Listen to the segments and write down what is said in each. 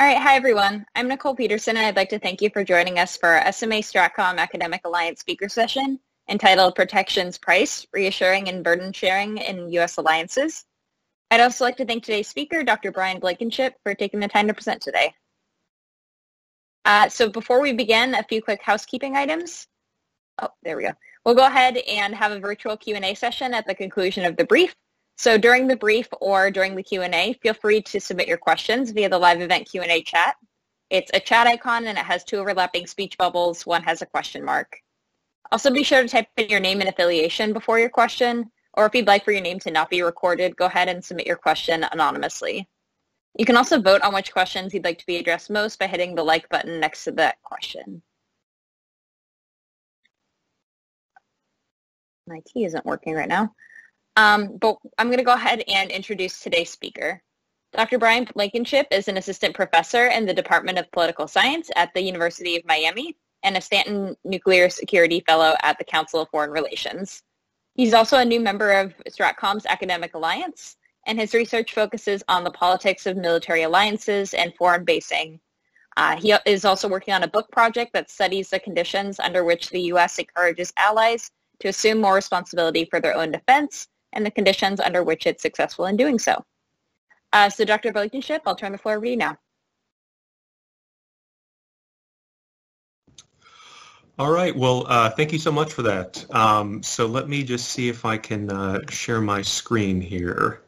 All right, hi everyone. I'm Nicole Peterson and I'd like to thank you for joining us for our SMA Stratcom Academic Alliance speaker session entitled Protections Price, Reassuring and Burden Sharing in U.S. Alliances. I'd also like to thank today's speaker, Dr. Brian Blankenship, for taking the time to present today. Uh, so before we begin, a few quick housekeeping items. Oh, there we go. We'll go ahead and have a virtual Q&A session at the conclusion of the brief. So during the brief or during the Q&A, feel free to submit your questions via the live event Q&A chat. It's a chat icon and it has two overlapping speech bubbles. One has a question mark. Also be sure to type in your name and affiliation before your question, or if you'd like for your name to not be recorded, go ahead and submit your question anonymously. You can also vote on which questions you'd like to be addressed most by hitting the like button next to that question. My key isn't working right now. Um, but I'm going to go ahead and introduce today's speaker. Dr. Brian Blankenship is an assistant professor in the Department of Political Science at the University of Miami and a Stanton Nuclear Security Fellow at the Council of Foreign Relations. He's also a new member of Stratcom's Academic Alliance, and his research focuses on the politics of military alliances and foreign basing. Uh, he is also working on a book project that studies the conditions under which the U.S. encourages allies to assume more responsibility for their own defense and the conditions under which it's successful in doing so. Uh, so Dr. Blankenship, I'll turn the floor over to you now. All right. Well, uh, thank you so much for that. Um, so let me just see if I can uh, share my screen here.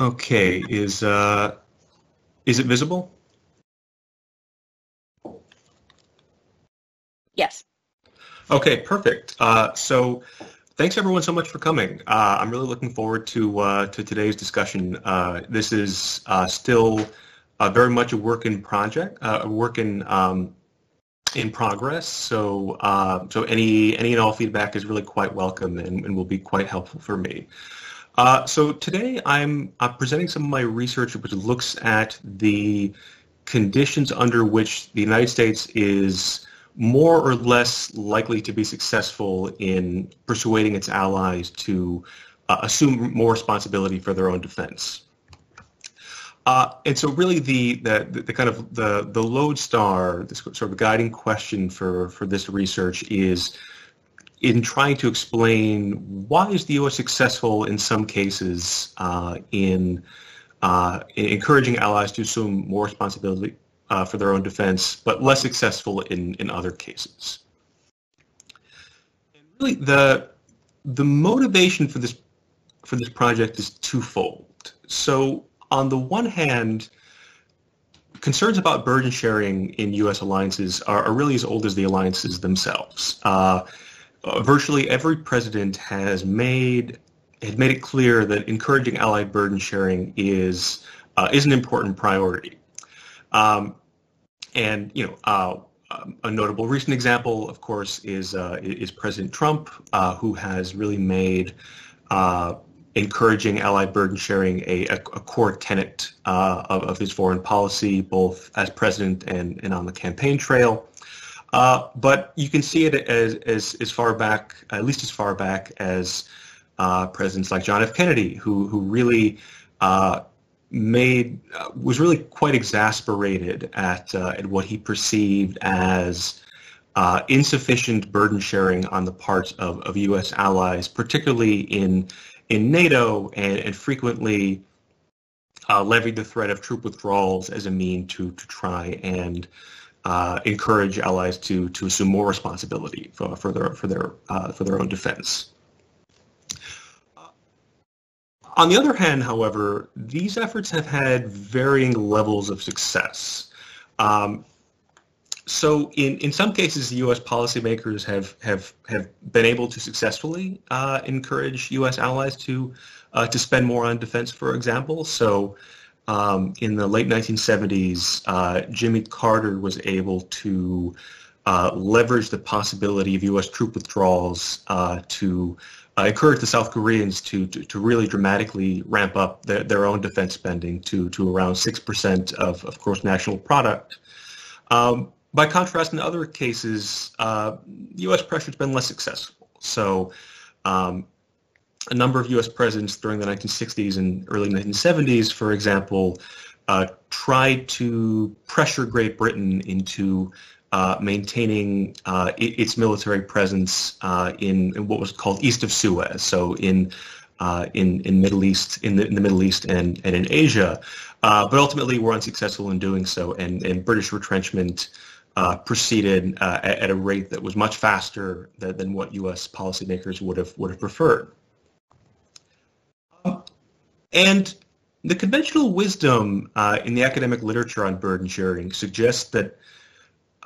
Okay. Is uh, is it visible? Yes. Okay. Perfect. Uh, so Thanks everyone so much for coming. Uh, I'm really looking forward to uh, to today's discussion. Uh, this is uh, still uh, very much a work in project, uh, a work in um, in progress. So so any any and all feedback is really quite welcome and, and will be quite helpful for me. so today I'm presenting some of my research which looks at the conditions under which the United States is more or less likely to be successful in persuading its allies to uh, assume more responsibility for their own defense. Uh, and so really the, the, the, kind of the, the lodestar, this sort of guiding question for, for this research is in trying to explain why is the U.S. successful in some cases uh, in, uh, in encouraging allies to assume more responsibility uh, for their own defense, but less successful in, in other cases. And really, the the motivation for this for this project is twofold. So, on the one hand, concerns about burden sharing in U.S. alliances are, are really as old as the alliances themselves. Uh, virtually every president has made had made it clear that encouraging allied burden sharing is uh, is an important priority. Um, and you know, uh, a notable recent example, of course, is uh, is President Trump, uh, who has really made uh, encouraging allied burden sharing a, a, a core tenet uh, of, of, his foreign policy, both as president and, and on the campaign trail. Uh, but you can see it as, as, as far back, at least as far back as presidents like John F. Kennedy, who who really made uh, was really quite exasperated at uh, at what he perceived as uh, insufficient burden sharing on the part of, of U.S. allies, particularly in in NATO, and, and frequently uh, levied the threat of troop withdrawals as a mean to to try and uh, encourage allies to to assume more responsibility for, for their for their uh, for their own defense. On the other hand, however, these efforts have had varying levels of success. Um, so in, in some cases, the U.S. policymakers have, have, have been able to successfully uh, encourage U.S. allies to, uh, to spend more on defense, for example. So um, in the late 1970s, uh, Jimmy Carter was able to uh, leverage the possibility of U.S. troop withdrawals uh, to uh, encourage the South Koreans to, to, to, really dramatically ramp up their, their own defense spending to, to around 6% of, of gross national product. Um, by contrast, in other cases, uh, U.S. pressure has been less successful. So um, a number of U.S. presidents during the 1960s and early 1970s, for example, uh, tried to pressure Great Britain into uh, maintaining uh, its military presence uh, in, in, what was called east of Suez, so in uh, in in Middle East in the, in the Middle East and, and in Asia, uh, but ultimately were unsuccessful in doing so, and, and British retrenchment proceeded at, at, a rate that was much faster than, than what U.S. policymakers would have would have preferred. And the conventional wisdom in the academic literature on burden sharing suggests that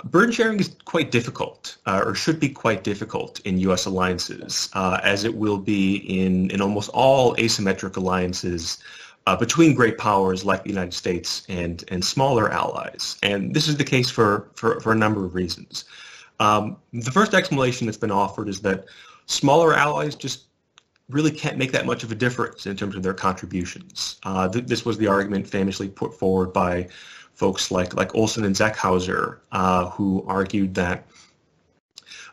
burden sharing is quite difficult, uh, or should be quite difficult in U.S. alliances, uh, as it will be in, in almost all asymmetric alliances uh, between great powers like the United States and, and smaller allies. And this is the case for, for, for a number of reasons. Um, the first explanation that's been offered is that smaller allies just really can't make that much of a difference in terms of their contributions. Uh, th- this was the argument famously put forward by folks like like Olson and Zeckhauser, uh, who argued that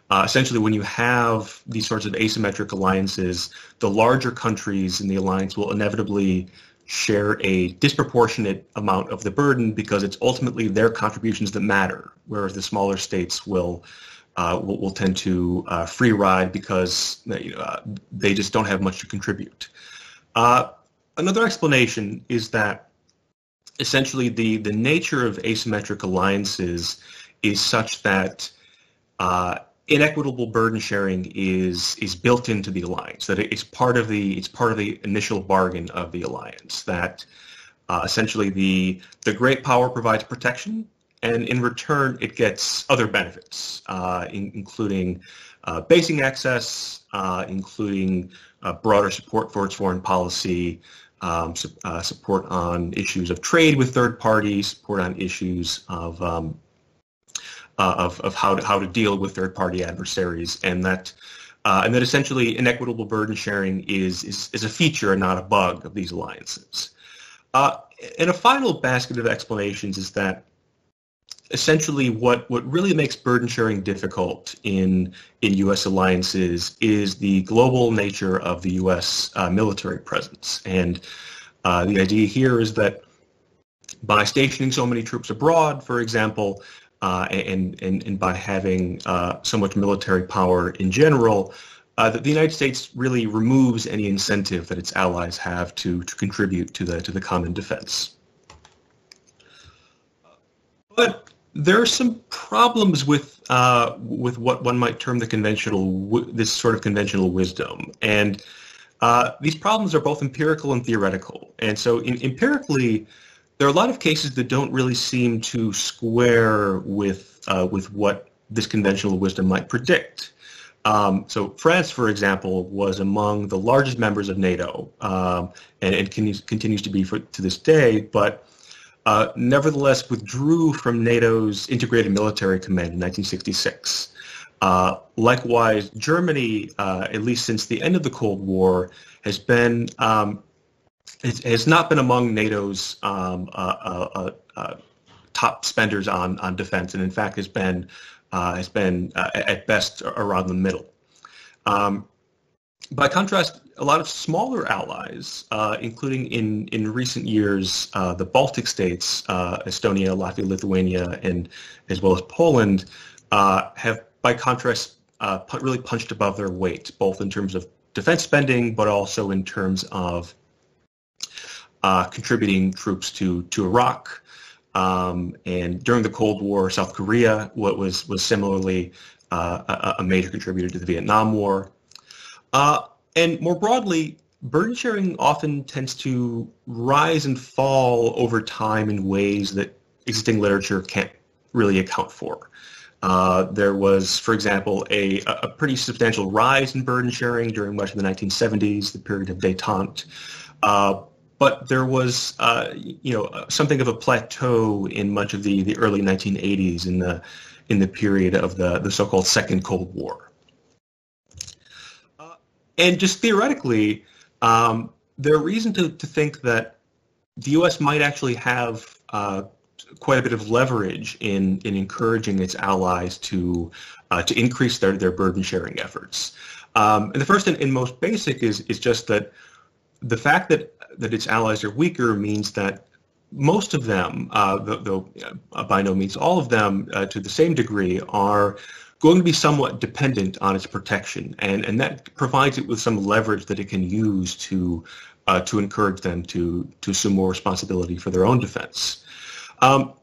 uh, essentially when you have these sorts of asymmetric alliances, the larger countries in the alliance will inevitably share a disproportionate amount of the burden because it's ultimately their contributions that matter, whereas the smaller states will uh, will, will, tend to uh, free ride because uh, they just don't have much to contribute. Uh, another explanation is that essentially the, the nature of asymmetric alliances is such that uh, inequitable burden sharing is is built into the alliance. That it's part of the it's part of the initial bargain of the alliance. That uh, essentially the the great power provides protection and in return, it gets other benefits, uh, in, including uh, basing access, uh, including uh, broader support for its foreign policy, um, su- uh, support on issues of trade with third parties, support on issues of um, uh, of, of how to how to deal with third party adversaries, and that and that essentially inequitable burden sharing is is is a feature and not a bug of these alliances. and a final basket of explanations is that essentially what, what really makes burden sharing difficult in, in U.S. alliances is the global nature of the U.S. Uh, military presence. And uh, the idea here is that by stationing so many troops abroad, for example, uh, and, and, and by having uh, so much military power in general, uh, that the United States really removes any incentive that its allies have to, to contribute to the, to the common defense. But there are some problems with uh, with what one might term the conventional this sort of conventional wisdom, and uh, these problems are both empirical and theoretical. And so, in, empirically, there are a lot of cases that don't really seem to square with uh, with what this conventional wisdom might predict. Um, so France, for example, was among the largest members of NATO, um, and, and continues, to be for, to this day, but uh, nevertheless withdrew from NATO's integrated military command in 1966. Uh, likewise, Germany, uh, at least since the end of the Cold War, has been um, has not been among NATO's um, uh, uh, top spenders on, on defense, and in fact has been has been at best around the middle. Um, by contrast, a lot of smaller allies, uh, including in, in recent years uh, the Baltic states, uh, Estonia, Latvia, Lithuania, and as well as Poland, uh, have by contrast uh, really punched above their weight, both in terms of defense spending, but also in terms of uh, contributing troops to, to Iraq. Um, and during the Cold War, South Korea what was, was similarly a, a major contributor to the Vietnam War. Uh, and more broadly, burden sharing often tends to rise and fall over time in ways that existing literature can't really account for. Uh, there was, for example, a, a pretty substantial rise in burden sharing during much of the 1970s, the period of détente. Uh, but there was, uh, you know, something of a plateau in much of the, the early 1980s in the in the period of the, the so-called Second Cold War. And just theoretically, um, there are reason to, to think that the U.S. might actually have uh, quite a bit of leverage in, in encouraging its allies to uh, to increase their, their burden sharing efforts. Um, and the first and, and, most basic is is just that the fact that that its allies are weaker means that most of them, uh, though uh, by no means all of them, uh, to the same degree, are going to be somewhat dependent on its protection, and and that provides it with some leverage that it can use to uh, to encourage them to to assume more responsibility for their own defense. Um,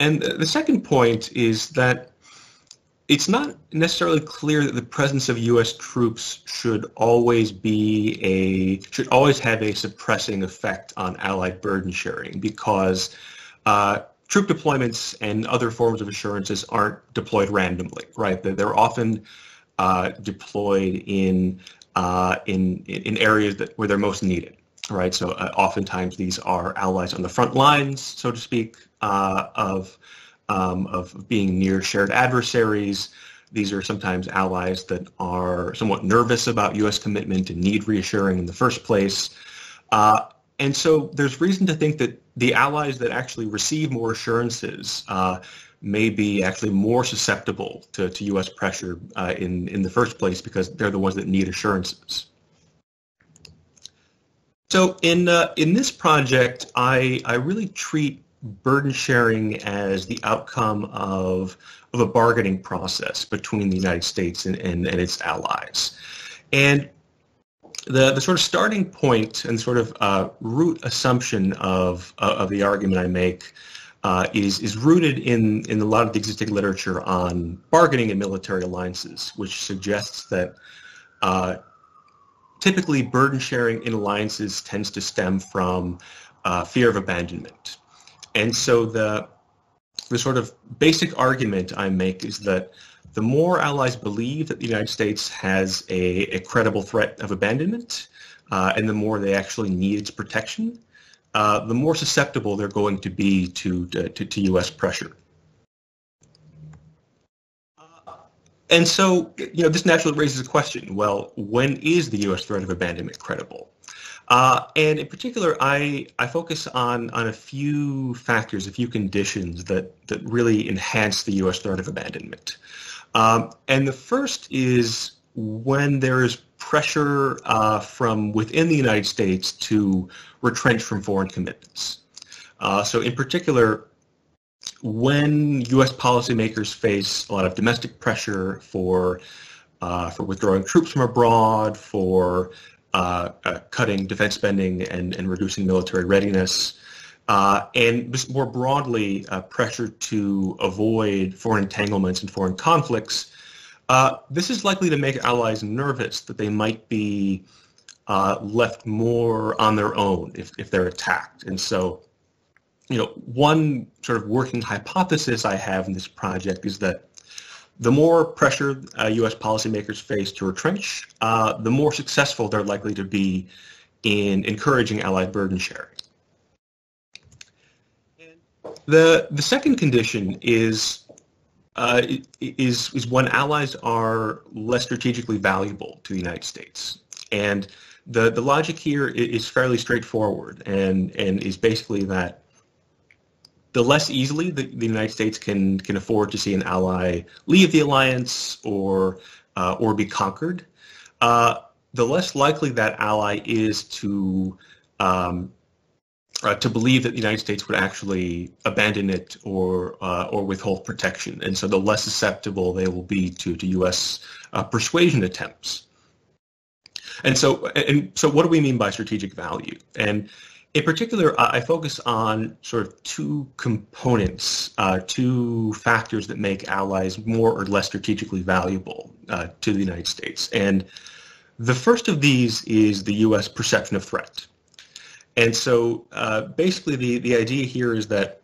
and the second point is that it's not necessarily clear that the presence of U.S. troops should always be a should always have a suppressing effect on Allied burden sharing because uh, troop deployments and other forms of assurances aren't deployed randomly, right? They're, they're often uh, deployed in uh, in in areas that where they're most needed, right? So uh, oftentimes these are allies on the front lines, so to speak, uh, of um, of being near shared adversaries. These are sometimes allies that are somewhat nervous about U.S. commitment and need reassuring in the first place. Uh, and so there's reason to think that the allies that actually receive more assurances uh, may be actually more susceptible to, to U.S. pressure uh, in, in the first place because they're the ones that need assurances. So in, uh, in this project, I, I really treat burden sharing as the outcome of, of a bargaining process between the United States and, and, and its allies. And the, the sort of starting point and sort of uh, root assumption of, uh, of the argument I make uh, is, is rooted in, in a lot of the existing literature on bargaining and military alliances, which suggests that uh, typically burden sharing in alliances tends to stem from uh, fear of abandonment. And so the the sort of basic argument I make is that the more allies believe that the United States has a, a credible threat of abandonment, uh, and the more they actually need its protection, uh, the more susceptible they're going to be to, to, to U.S. pressure. and so, you know, this naturally raises a question. Well, when is the U.S. threat of abandonment credible? Uh, and in particular, I, I focus on, on a few factors, a few conditions that, that really enhance the U.S. threat of abandonment. Um, and the first is when there is pressure uh, from within the United States to retrench from foreign commitments. Uh, so in particular, when U.S. policymakers face a lot of domestic pressure for uh, for withdrawing troops from abroad, for uh, uh, cutting defense spending and, and reducing military readiness, uh, and more broadly, uh, pressure to avoid foreign entanglements and foreign conflicts. Uh, this is likely to make allies nervous that they might be uh, left more on their own if, if they're attacked. And so, you know, one sort of working hypothesis I have in this project is that the more pressure uh, U.S. policymakers face to retrench, uh, the more successful they're likely to be in encouraging allied burden sharing. The the second condition is uh, is is when allies are less strategically valuable to the United States, and the the logic here is fairly straightforward, and and is basically that the less easily the, the United States can can afford to see an ally leave the alliance or uh, or be conquered, uh, the less likely that ally is to um, uh, to believe that the United States would actually abandon it or uh, or withhold protection, and so the less susceptible they will be to to U.S. Uh, persuasion attempts. And so and so, what do we mean by strategic value? And in particular, I focus on sort of two components, uh, two factors that make allies more or less strategically valuable uh, to the United States. And the first of these is the U.S. perception of threat. And so uh, basically the, the idea here is that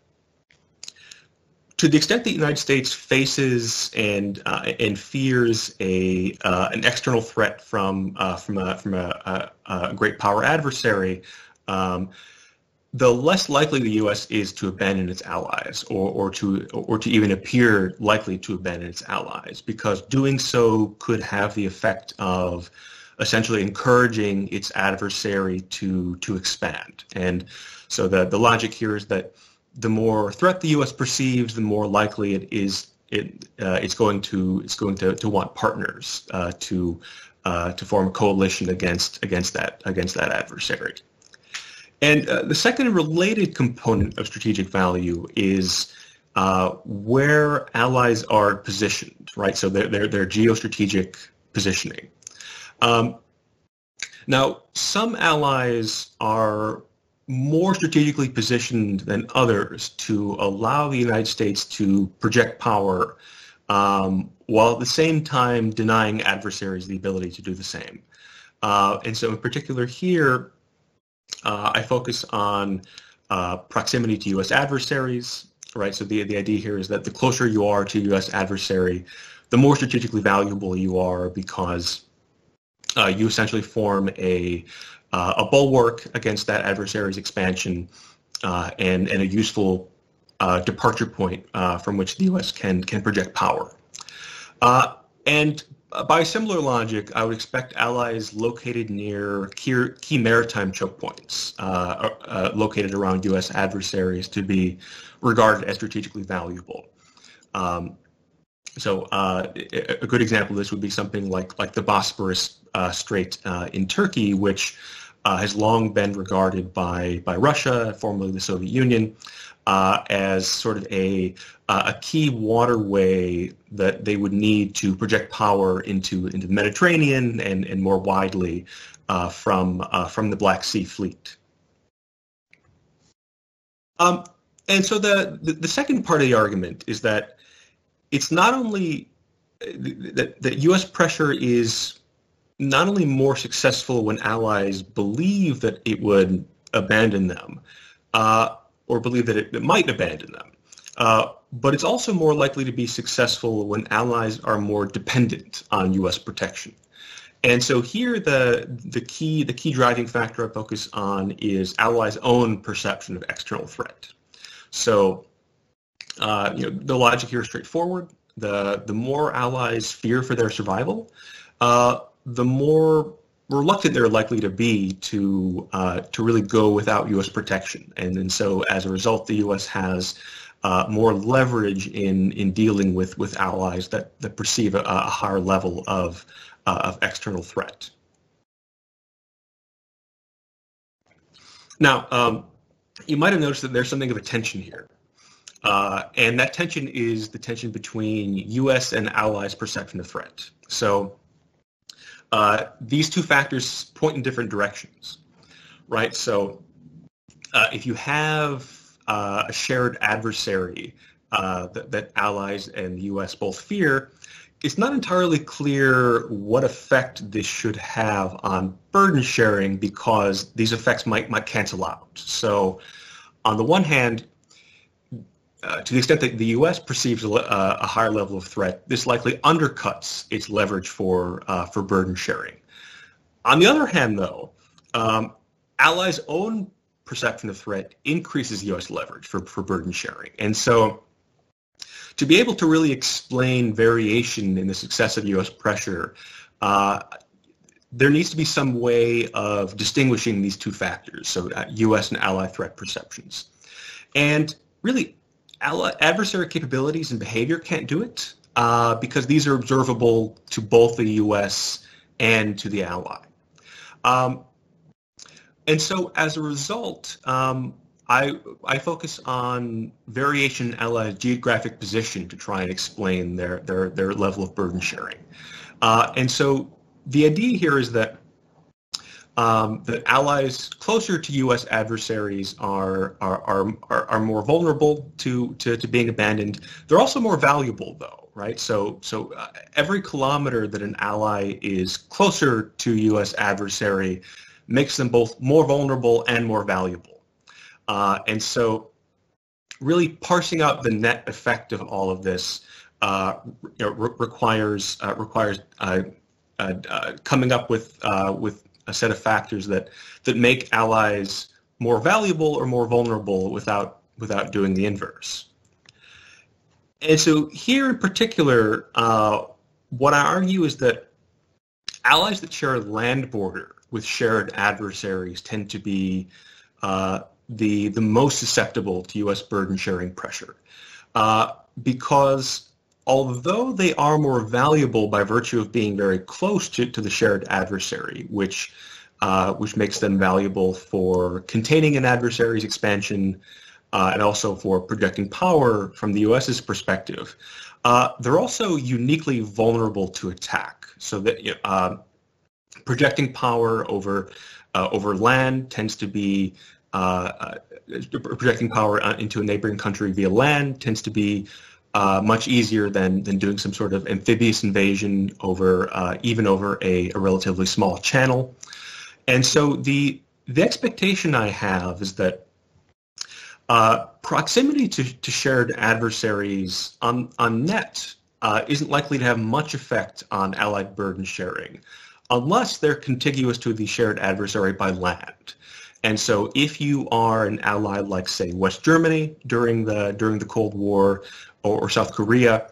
to the extent the United States faces and uh, and fears a uh, an external threat from uh, from a from a, a, a, great power adversary, um, the less likely the U.S. is to abandon its allies, or, or to or to even appear likely to abandon its allies, because doing so could have the effect of essentially encouraging its adversary to to expand. And so the the logic here is that the more threat the U.S. perceives, the more likely it is it uh, it's going to it's going to, to want partners uh, to uh, to form a coalition against against that against that adversary. And uh, the second related component of strategic value is uh, where allies are positioned, right? So their their, their geostrategic positioning. Um, now, some allies are more strategically positioned than others to allow the United States to project power um, while at the same time denying adversaries the ability to do the same. Uh, and so in particular here, uh, I focus on uh, proximity to U.S. adversaries, right? So the, the idea here is that the closer you are to U.S. adversary, the more strategically valuable you are because uh, you essentially form a, uh, a bulwark against that adversary's expansion uh, and, and a useful uh, departure point uh, from which the U.S. can, can project power. Uh, and by similar logic, I would expect allies located near key, key maritime choke points located around U.S. adversaries to be regarded as strategically valuable. Um, so uh, a good example of this would be something like like the Bosporus uh, Strait uh, in Turkey, which uh, has long been regarded by by Russia, formerly the Soviet Union, uh, as sort of a uh, a key waterway that they would need to project power into into the Mediterranean and and more widely from from the Black Sea Fleet. Um, and so the, the, the second part of the argument is that it's not only that, that U.S. pressure is not only more successful when allies believe that it would abandon them uh, or believe that it, it, might abandon them, uh, but it's also more likely to be successful when allies are more dependent on U.S. protection. And so here, the the key the key driving factor I focus on is allies' own perception of external threat. So uh, you know, the logic here is straightforward. The the more allies fear for their survival, uh, the more reluctant they're likely to be to uh, to really go without U.S. protection, and and so as a result, the U.S. has uh, more leverage in in dealing with with allies that that perceive a, a higher level of uh, of external threat. Now, um, you might have noticed that there's something of a tension here. Uh, and that tension is the tension between U.S. and allies' perception of threat. So uh, these two factors point in different directions, right? So uh, if you have uh, a shared adversary uh, that, that, allies and the U.S. both fear, it's not entirely clear what effect this should have on burden sharing because these effects might might cancel out. So on the one hand, uh, to the extent that the U.S. perceives a, a, higher level of threat, this likely undercuts its leverage for uh, for burden sharing. On the other hand, though, um, allies' own perception of threat increases U.S. leverage for, for burden sharing, and so to be able to really explain variation in the success of U.S. pressure, uh, there needs to be some way of distinguishing these two factors, so U.S. Uh, and ally threat perceptions. And really, adversary capabilities and behavior can't do it uh, because these are observable to both the U.S. and to the ally. Um, and so as a result, um, I, I focus on variation in allies' geographic position to try and explain their, their, their level of burden sharing. Uh, and so the idea here is that um, allies closer to U.S. adversaries are are, are, are, more vulnerable to, to, to being abandoned. They're also more valuable, though, right? So so uh, every kilometer that an ally is closer to U.S. adversary makes them both more vulnerable and more valuable. Uh, and so really parsing out the net effect of all of this uh, you know, re- requires uh, requires uh, uh, coming up with with a set of factors that that make allies more valuable or more vulnerable without without doing the inverse. And so here in particular, uh, what I argue is that allies that share a land border with shared adversaries tend to be uh, the the most susceptible to U.S. burden sharing pressure, uh, because although they are more valuable by virtue of being very close to, to the shared adversary, which uh, which makes them valuable for containing an adversary's expansion uh, and also for projecting power from the U.S.'s perspective. Uh, they're also uniquely vulnerable to attack, so that uh, projecting power over uh, over land tends to be uh, projecting power into a neighboring country via land tends to be uh, much easier than than doing some sort of amphibious invasion over uh, even over a, a, relatively small channel. And so the the expectation I have is that uh, proximity to, to shared adversaries on on net uh, isn't likely to have much effect on allied burden sharing unless they're contiguous to the shared adversary by land. And so if you are an ally like, say, West Germany during the, during the Cold War or, South Korea,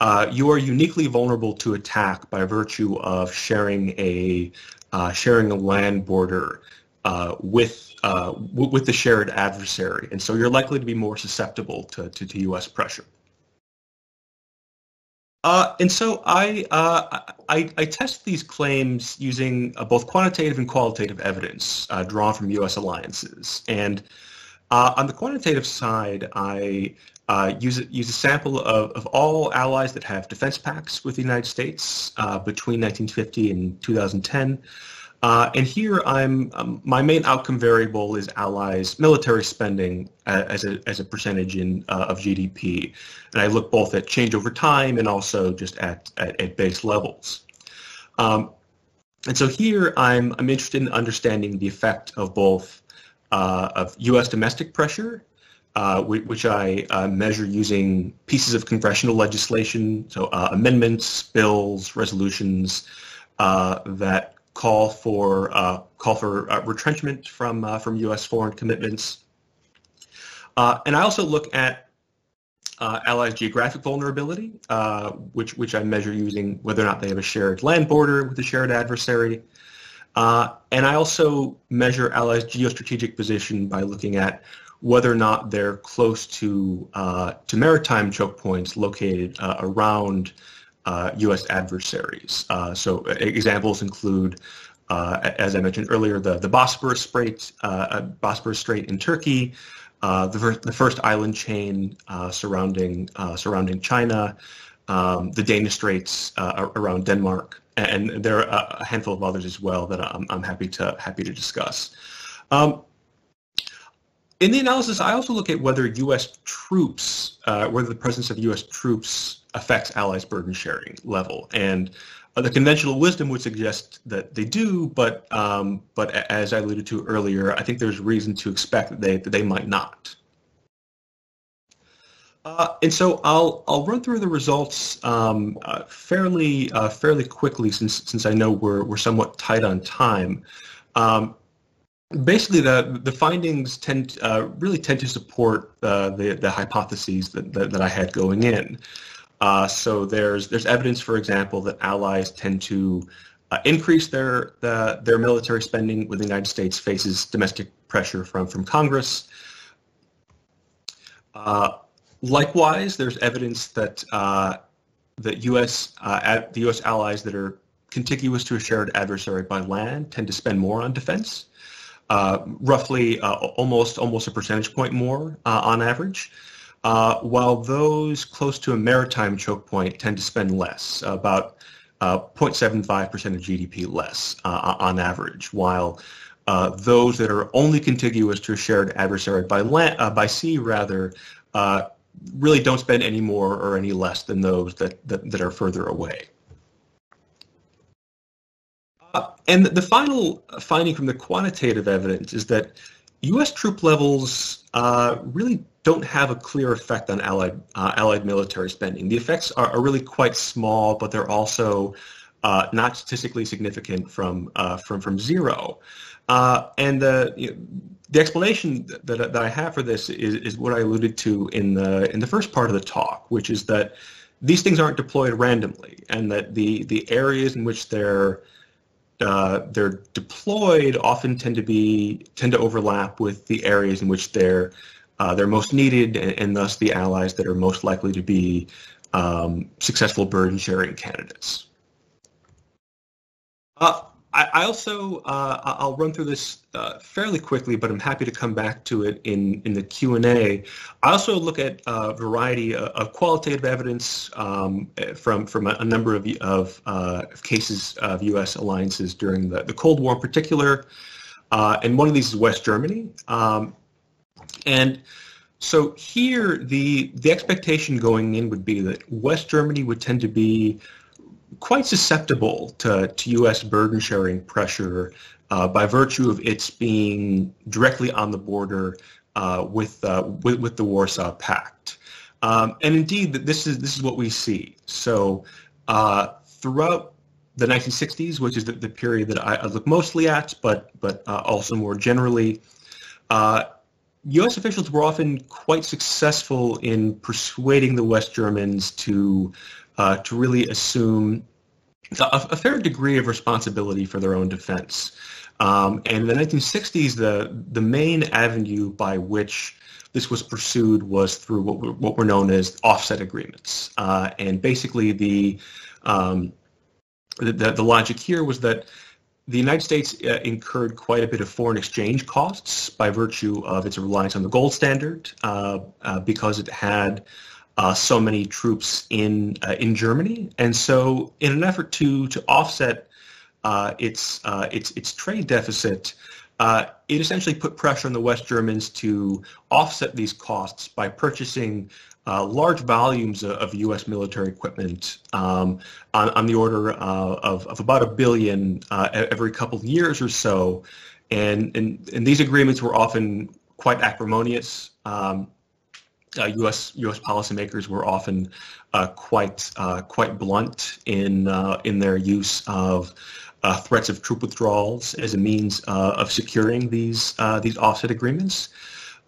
uh, you are uniquely vulnerable to attack by virtue of sharing a, uh, sharing a land border uh, with, uh, w- with the shared adversary. And so you're likely to be more susceptible to, to, to U.S. pressure. Uh, and so I, uh, I, I test these claims using both quantitative and qualitative evidence drawn from U.S. alliances. And on the quantitative side, I uh, use, use a sample of, of all allies that have defense pacts with the United States between 1950 and 2010. Uh, and here I'm um, my main outcome variable is allies military spending uh, as a as a percentage in uh, of GDP, and I look both at change over time and also just at at, at base levels. Um, and so here I'm I'm interested in understanding the effect of both uh, of U.S. domestic pressure, uh, which I uh, measure using pieces of congressional legislation, so amendments, bills, resolutions that call for uh, call for uh, retrenchment from uh, from U.S. foreign commitments, uh, and I also look at uh, allies' geographic vulnerability, uh, which which I measure using whether or not they have a shared land border with a shared adversary, and I also measure allies' geostrategic position by looking at whether or not they're close to to maritime choke points located around uh, U.S. adversaries. Uh, so examples include, uh, as I mentioned earlier, the, the Bosporus Strait, uh, Bosporus Strait in Turkey, uh, the, first, the first island chain uh, surrounding surrounding China, um, the Danish Straits around Denmark, and there are a handful of others as well that I'm, I'm happy to happy to discuss. Um, in the analysis, I also look at whether U.S. troops, whether the presence of U.S. troops affects allies' burden sharing level. And uh, the conventional wisdom would suggest that they do, but um, but as I alluded to earlier, I think there's reason to expect that they that they might not. Uh, and so I'll I'll run through the results um, uh, fairly uh, fairly quickly since since I know we're we're somewhat tight on time. Um, basically, the the findings tend uh, really tend to support uh, the the hypotheses that, that, that I had going in. Uh, so there's there's evidence, for example, that allies tend to increase their the, their military spending when the United States faces domestic pressure from from Congress. Uh, likewise, there's evidence that uh, the U.S. Uh, the U.S. allies that are contiguous to a shared adversary by land tend to spend more on defense, uh, roughly almost almost a percentage point more on average. Uh, while those close to a maritime choke point tend to spend less, about uh, 0.75% of GDP less uh, on average, while uh, those that are only contiguous to a shared adversary by, land, uh, by sea rather uh, really don't spend any more or any less than those that, that, that are further away. and the final finding from the quantitative evidence is that U.S. troop levels uh, really don't have a clear effect on allied uh, allied military spending. The effects are, are, really quite small, but they're also uh, not statistically significant from uh, from from zero. Uh, and the you know, the explanation that, that I have for this is, is what I alluded to in the in the first part of the talk, which is that these things aren't deployed randomly, and that the the areas in which they're uh, they're deployed often tend to be tend to overlap with the areas in which they're uh, they're most needed, and, and, thus the allies that are most likely to be um, successful burden sharing candidates. Uh, I, I also uh, I'll run through this uh, fairly quickly, but I'm happy to come back to it in in the Q and A. I also look at a variety of, of qualitative evidence um, from from a, a, number of of uh, cases of U.S. alliances during the, the Cold War, in particular, uh, and one of these is West Germany, um, and. So here, the the expectation going in would be that West Germany would tend to be quite susceptible to, to U.S. burden sharing pressure uh, by virtue of its being directly on the border uh, with, uh, with, with the Warsaw Pact. Um, and indeed, this is this is what we see. So uh, throughout the 1960s, which is the, the period that I, I, look mostly at, but but uh, also more generally. U.S. Officials were often quite successful in persuading the West Germans to uh, to really assume a, a, fair degree of responsibility for their own defense. Um, and in the 1960s, the, the main avenue by which this was pursued was through what were, what were known as offset agreements. Uh, and basically the, um, the, the, logic here was that the United States uh, incurred quite a bit of foreign exchange costs by virtue of its reliance on the gold standard uh, uh because it had uh, so many troops in uh, in Germany, and so in an effort to to offset uh, its uh, its its trade deficit, uh, it essentially put pressure on the West Germans to offset these costs by purchasing. Uh, large volumes of, of, U.S. military equipment um, on, on the order of, of about a billion every couple of years or so, and, and and these agreements were often quite acrimonious. Um, uh, U.S. U.S. policymakers were often uh, quite uh, quite blunt in uh, in their use of uh, threats of troop withdrawals as a means uh, of securing these these offset agreements.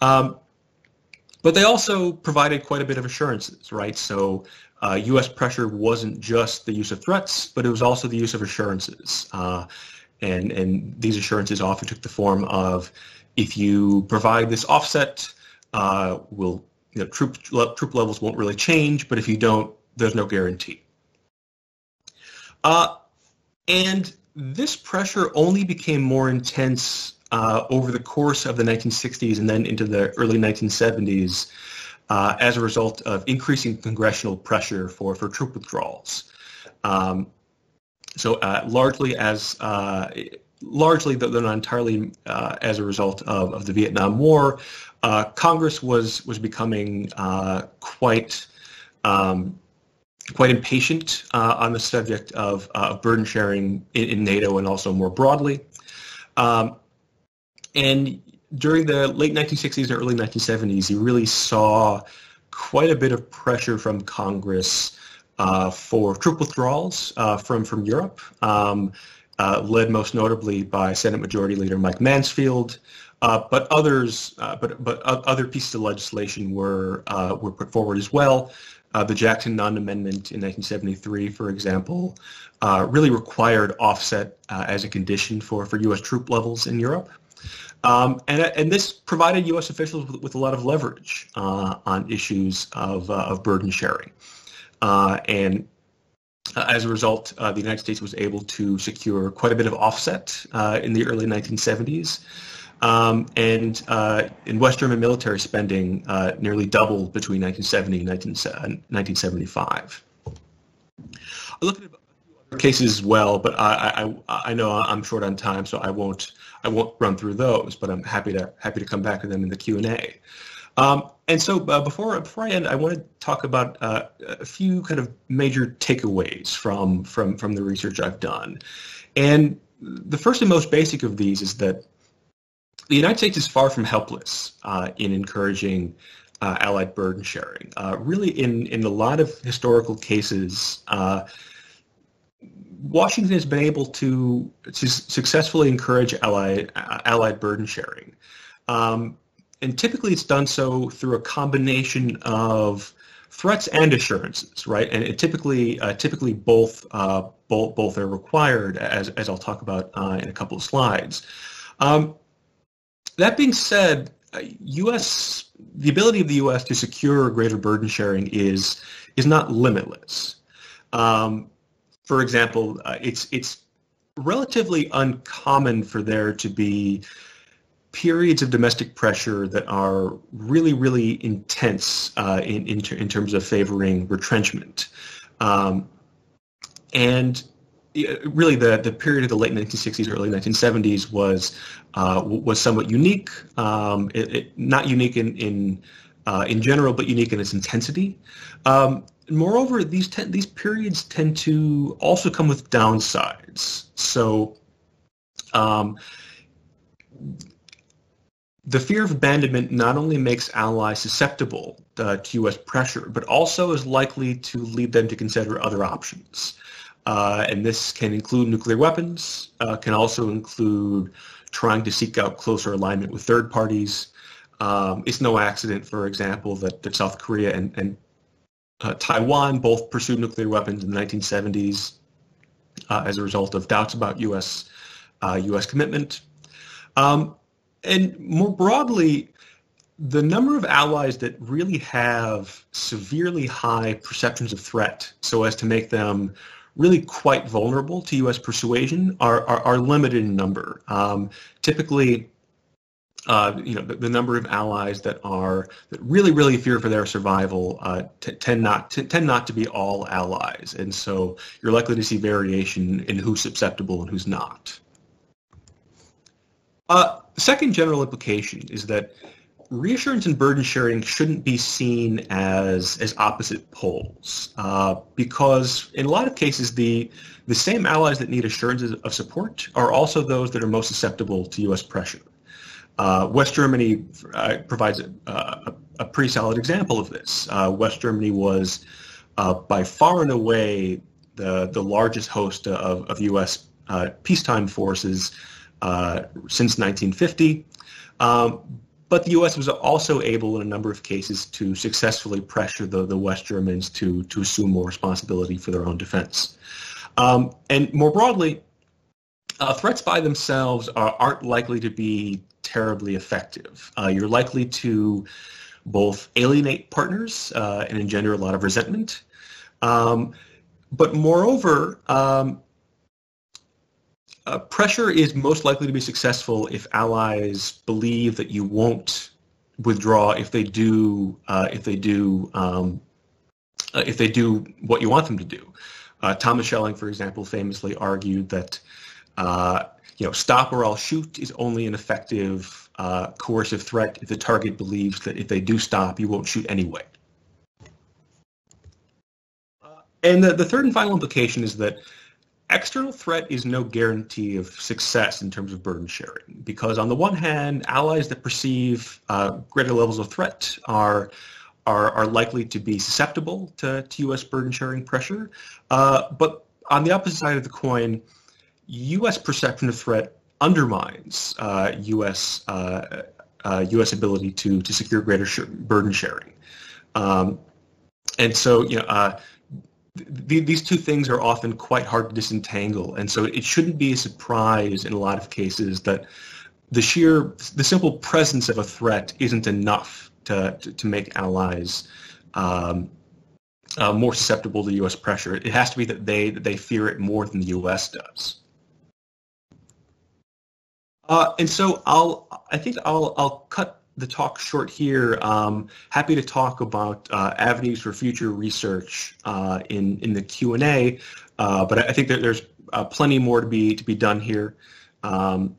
Um, but they also provided quite a bit of assurances, right? So U.S. pressure wasn't just the use of threats, but it was also the use of assurances. and, and these assurances often took the form of if you provide this offset, uh, we'll you know, troop troop levels won't really change, but if you don't, there's no guarantee. Uh, and this pressure only became more intense uh, over the course of the 1960s and then into the early 1970s uh, as a result of increasing congressional pressure for, for troop withdrawals. Um, so uh, largely as uh, largely, though not entirely, uh, as a result of, of the Vietnam War, uh, Congress was was becoming uh, quite um, quite impatient uh, on the subject of uh, burden sharing in, in, NATO and also more broadly. Um, and during the late 1960s and early 1970s, you really saw quite a bit of pressure from Congress uh, for troop withdrawals uh, from from Europe. Um, uh, led most notably by Senate Majority Leader Mike Mansfield. Uh, but others, uh, but but other pieces of legislation were uh, were put forward as well. Uh, the Jackson-Nunn Amendment in 1973, for example, uh, really required offset as a condition for, for U.S. troop levels in Europe. Um, and, and this provided U.S. officials with, with a lot of leverage on issues of, of burden sharing. and uh, as a result, uh, the United States was able to secure quite a bit of offset uh, in the early 1970s. Um, and uh, in West German military spending uh, nearly doubled between 1970 and 1975. I looked at other cases as well, but I, I, I know I'm short on time, so I won't I won't run through those. But I'm happy to happy to come back to them in the Q and A. Um, and so uh, before before I end, I want to talk about uh, a few kind of major takeaways from from from the research I've done. And the first and most basic of these is that the United States is far from helpless uh, in encouraging uh, allied burden sharing. Uh, really, in in a lot of historical cases. Uh, Washington has been able to, to successfully encourage allied, allied burden sharing. Um, and typically it's done so through a combination of threats and assurances, right? And it typically, uh, typically both, uh, both, both are required, as, as I'll talk about uh, in a couple of slides. Um, that being said, U.S. Uh, the ability of the U.S. to secure greater burden sharing is is not limitless. Um, for example, uh, it's it's relatively uncommon for there to be periods of domestic pressure that are really, really intense uh, in, in, ter- in, terms of favoring retrenchment. Um, and really the, the period of the late 1960s, early 1970s was uh, was somewhat unique. Um, it, it, not unique in in, uh, in general, but unique in its intensity. Um, moreover, these these periods tend to also come with downsides. So. Um, the fear of abandonment not only makes allies susceptible uh, to U.S. pressure, but also is likely to lead them to consider other options. Uh, and this can include nuclear weapons, uh, can also include trying to seek out closer alignment with third parties. Um, it's no accident, for example, that, that South Korea and, and uh, Taiwan both pursued nuclear weapons in the 1970s uh, as a result of doubts about U.S. U.S. Uh, commitment. Um, and more broadly, the number of allies that really have severely high perceptions of threat so as to make them really quite vulnerable to U.S. persuasion are, are, are limited in number. Um, typically, uh, you know, the, the, number of allies that are that really, really fear for their survival uh, t- tend not to, tend not to be all allies, and so you're likely to see variation in who's susceptible and who's not. Uh, the second general implication is that reassurance and burden sharing shouldn't be seen as as opposite poles uh, because in a lot of cases the the same allies that need assurances of support are also those that are most susceptible to U.S. pressure. Uh, West Germany uh, provides a, a, a, pretty solid example of this. Uh, West Germany was uh, by far and away the the largest host of, of U.S. Uh, peacetime forces since 1950. Um, but the U.S. was also able in a number of cases to successfully pressure the, the West Germans to, to assume more responsibility for their own defense. Um, and more broadly, uh, threats by themselves are, aren't likely to be terribly effective. Uh, you're likely to both alienate partners uh, and engender a lot of resentment. Um, but moreover, um, uh, pressure is most likely to be successful if allies believe that you won't withdraw if they do uh, if they do um, uh, if they do what you want them to do. Uh, Thomas Schelling, for example, famously argued that uh, you know stop or I'll shoot is only an effective uh, coercive threat if the target believes that if they do stop, you won't shoot anyway. And the, the third and final implication is that external threat is no guarantee of success in terms of burden sharing because on the one hand, allies that perceive uh, greater levels of threat are are, are likely to be susceptible to, to U.S. burden sharing pressure. Uh, but on the opposite side of the coin, U.S. perception of threat undermines uh, U.S. U.S. Uh, uh, ability to to secure greater sh- burden sharing. Um, and so, you know, uh, these two things are often quite hard to disentangle, and so it shouldn't be a surprise in a lot of cases that the sheer, the simple presence of a threat isn't enough to to, to make allies um, uh, more susceptible to U.S. pressure. It has to be that they that they fear it more than the U.S. does. Uh, and so I'll, I think I'll, I'll cut the talk short here. Um, happy to talk about uh, avenues for future research uh, in in the Q and A, uh, but I think that there's uh, plenty more to be to be done here. Um,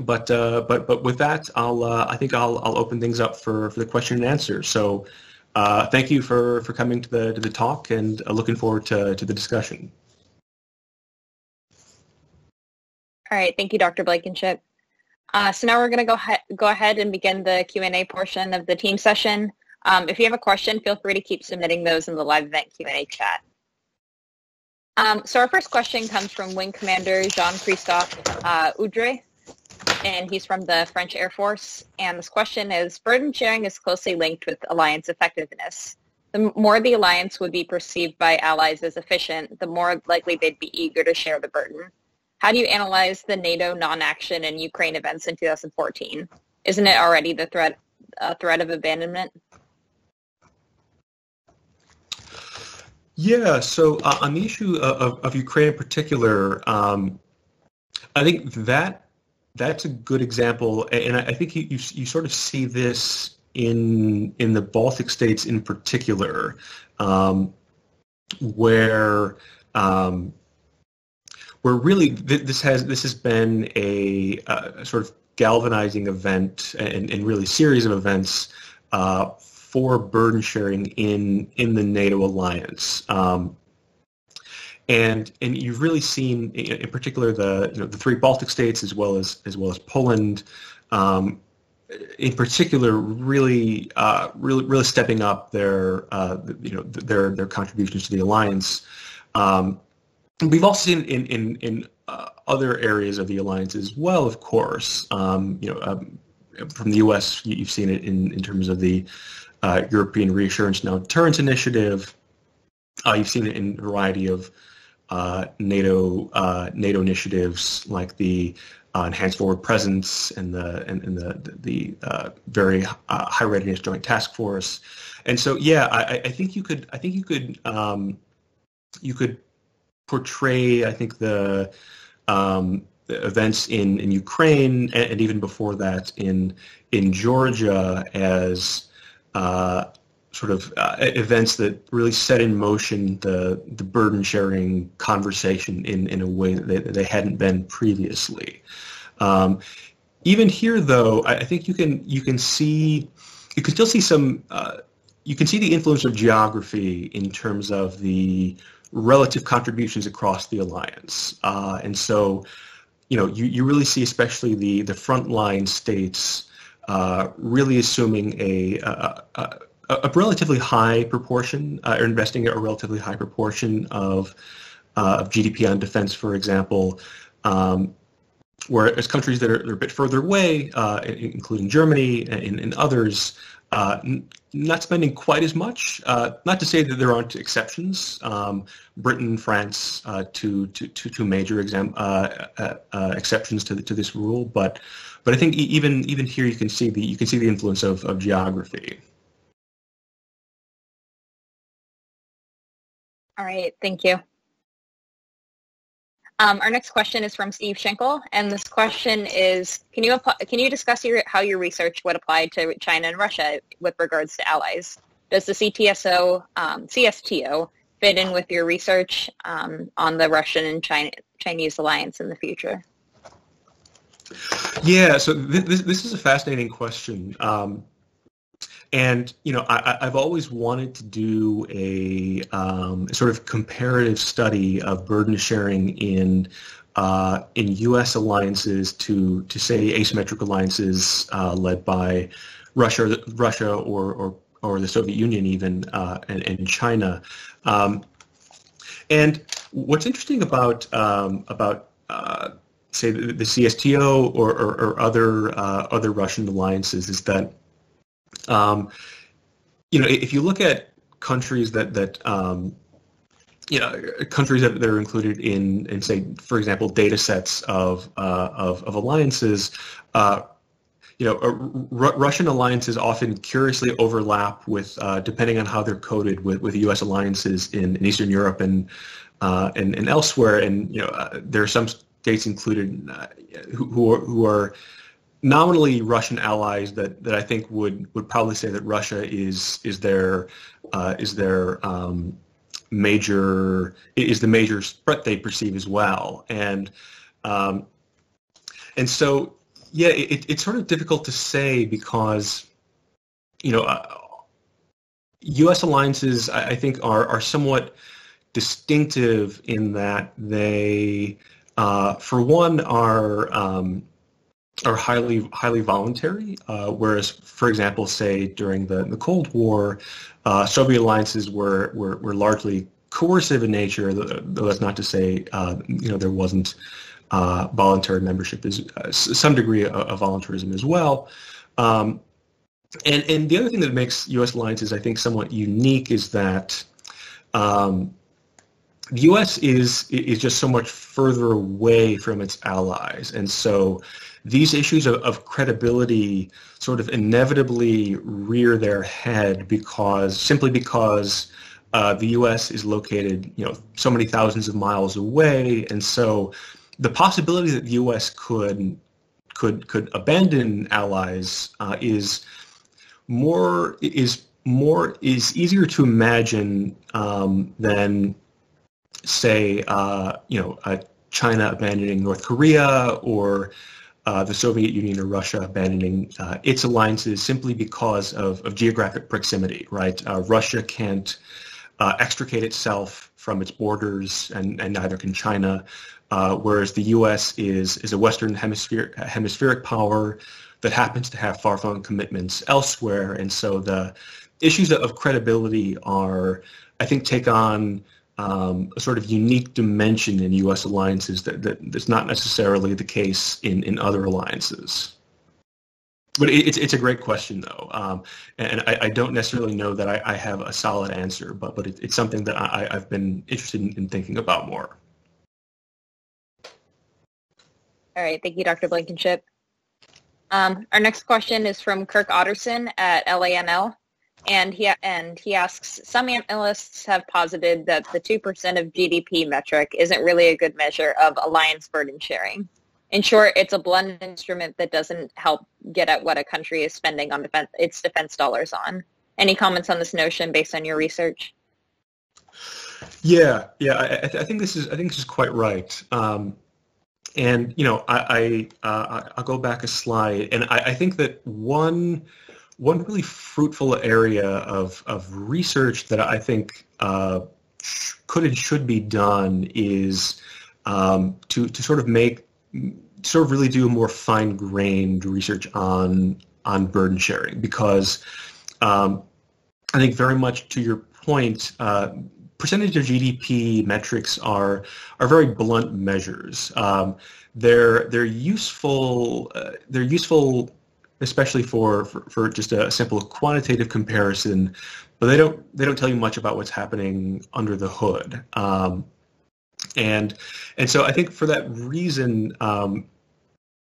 but uh, but but with that, I'll uh, I think I'll I'll open things up for, for the question and answer. So thank you for, for coming to the to the talk and looking forward to to the discussion. All right, thank you, Dr. Blankenship. Uh, so now we're going to go, go ahead and begin the Q&A portion of the team session. Um, if you have a question, feel free to keep submitting those in the live event Q&A chat. Um, so our first question comes from Wing Commander Jean-Christophe uh, Oudre, and he's from the French Air Force. And this question is, burden sharing is closely linked with alliance effectiveness. The more the alliance would be perceived by allies as efficient, the more likely they'd be eager to share the burden. How do you analyze the NATO non-action in Ukraine events in 2014? Isn't it already the threat a threat of abandonment? Yeah, so uh, on the issue of, of, Ukraine in particular, um, I think that that's a good example, and I, think you, you, you sort of see this in in the Baltic states in particular, um, where um, where really th- this has this has been a, a sort of galvanizing event and, and, really series of events uh, for burden sharing in in the NATO alliance. Um, and and you've really seen, in particular, the you know the three Baltic states as well as as well as Poland, um, in particular, really uh, really really stepping up their uh, you know their their contributions to the alliance. Um, we've also seen in in in uh, other areas of the alliance as well, of course. Um, you know, um, from the U.S., you've seen it in in terms of the uh, European Reassurance Now Deterrence Initiative. Uh, you've seen it in a variety of uh, NATO uh, NATO initiatives like the uh, enhanced forward presence and the and, and the the very high readiness joint task force, and so yeah, I, I think you could I think you could um, you could portray I think the, um, events in in Ukraine and, and, even before that in in Georgia as uh, sort of uh, events that really set in motion the the burden sharing conversation in, in a way that they, they hadn't been previously. Um, even here, though, I, I, think you can you can see you can still see some uh, you can see the influence of geography in terms of the relative contributions across the alliance, uh, and so you know you, you really see especially the the frontline states uh, really assuming a, a, a a, relatively high proportion, uh, or investing a relatively high proportion of uh, of GDP on defense, for example. Um, whereas countries that are, are, a bit further away, uh, including Germany and, and others, uh, not spending quite as much. Uh, not to say that there aren't exceptions. Um, Britain, France, uh, two, two, two, two major exam- uh, uh, uh, exceptions to, the, to this rule, but but I think even even here you can see the you can see the influence of, of geography. All right, thank you. Um, our next question is from Steve Schenkel, and this question is: Can you can you discuss your, how your research would apply to China and Russia with regards to allies? Does the CTSO um, CSTO fit in with your research um, on the Russian and China, Chinese alliance in the future? Yeah, so th- this this is a fascinating question. Um, and you know, I, have always wanted to do a, um, sort of comparative study of burden sharing in uh, in U.S. alliances to to say asymmetric alliances uh, led by Russia, Russia or or, or the Soviet Union even, uh, and, and, China. Um, and what's interesting about um, about uh, say the, the CSTO or, or, or other uh, other Russian alliances is that um, you know, if you look at countries that that um, you know countries that, are included in, in say, for example, data sets of uh, of, of alliances. Uh, you know, R- Russian alliances often curiously overlap with, uh, depending on how they're coded, with, with U.S. alliances in, in Eastern Europe and, uh, and and elsewhere. And you know, uh, there are some states included uh, who, who are, who are nominally Russian allies that, that I think would, would probably say that Russia is is their uh, is their um, major is the major threat they perceive as well, and um, and so yeah, it, it's sort of difficult to say because you know uh, U.S. alliances I, I think are are somewhat distinctive in that they uh, for one are um, are highly highly voluntary, uh, whereas, for example, say during the, the Cold War, uh, Soviet alliances were, were, were largely coercive in nature. Though that's not to say uh, you know there wasn't uh, voluntary membership, is uh, some degree of, of, voluntarism as well. Um, and and the other thing that makes U.S. alliances, I think, somewhat unique is that. Um, the U.S. is is just so much further away from its allies, and so these issues of, of credibility sort of inevitably rear their head because simply because uh, the U.S. is located, you know, so many thousands of miles away, and so the possibility that the U.S. could could could abandon allies uh, is more is more is easier to imagine um, than say uh, you know China abandoning North Korea or uh, the Soviet Union or Russia abandoning uh, its alliances simply because of, of geographic proximity, right? Uh, Russia can't uh, extricate itself from its borders, and, and neither can China, uh, whereas the U.S. is is a Western hemisphere, hemispheric power that happens to have far-flung commitments elsewhere, and so the issues of credibility are, I think, take on um, a sort of unique dimension in U.S. alliances that, that that's not necessarily the case in, in other alliances. But it, it's it's a great question though, um, and I, I, don't necessarily know that I, I, have a solid answer, but but it, it's something that I, have been interested in, in, thinking about more. All right, thank you, Dr. Blankenship. Um, our next question is from Kirk Otterson at LANL. And he and he asks, some analysts have posited that the 2% of GDP metric isn't really a good measure of alliance burden sharing. In short, it's a blunt instrument that doesn't help get at what a country is spending on defense, its defense dollars on. Any comments on this notion based on your research? Yeah, yeah, I, I, think this is I think this is quite right. Um, and you know, I, I uh, I'll go back a slide, and I, I think that one one really fruitful area of, of research that I think uh, could and should be done is um, to, to sort of make, sort of really do a more fine-grained research on, on burden sharing because um, I think very much to your point, uh, percentage of GDP metrics are are very blunt measures. Um, they're they're useful. Uh, they're useful especially for, for, for, just a simple quantitative comparison, but they don't they don't tell you much about what's happening under the hood. Um, and and so I think for that reason, um,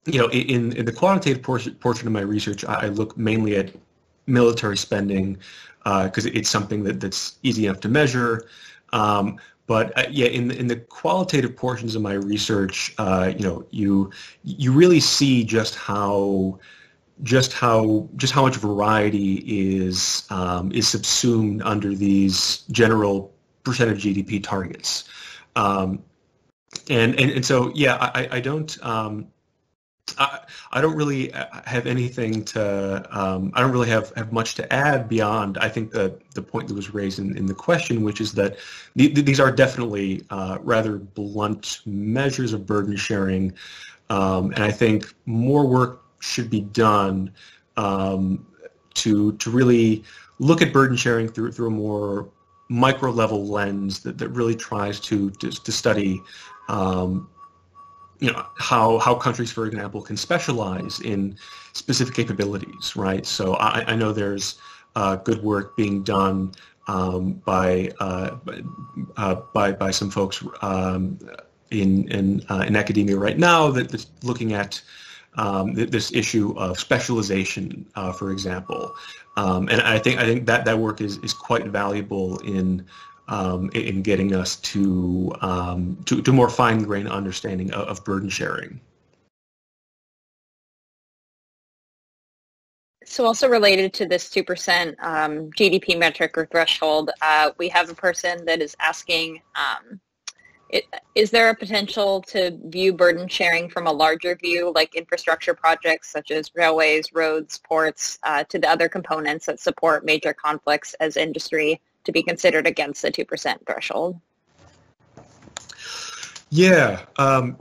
you know, in, in the quantitative portion, portion of my research, I, I look mainly at military spending because uh, it's something that, that's easy enough to measure. Um, but uh, yeah, in in the qualitative portions of my research, uh, you know, you you really see just how just how just how much variety is um, is subsumed under these general percent of GDP targets, um, and, and and so yeah, I, I don't um, I, I don't really have anything to um, I don't really have, have much to add beyond I think the the point that was raised in, in the question, which is that the, these are definitely uh, rather blunt measures of burden sharing, um, and I think more work should be done um, to to really look at burden sharing through through a more micro level lens that, that really tries to to, to study um, you know how how countries for example can specialize in specific capabilities right? So I, I know there's uh, good work being done um, by, uh, uh, by by some folks um, in in uh, in academia right now that, that's looking at um, th- this issue of specialization, uh, for example. Um, and I think I think that that work is, is quite valuable in um, in getting us to um, to, to more fine grained understanding of, of, burden sharing. So also related to this 2% um, GDP metric or threshold, uh, we have a person that is asking um, is there a potential to view burden sharing from a larger view, like infrastructure projects such as railways, roads, ports, uh, to the other components that support major conflicts as industry to be considered against the 2% threshold? Yeah, um,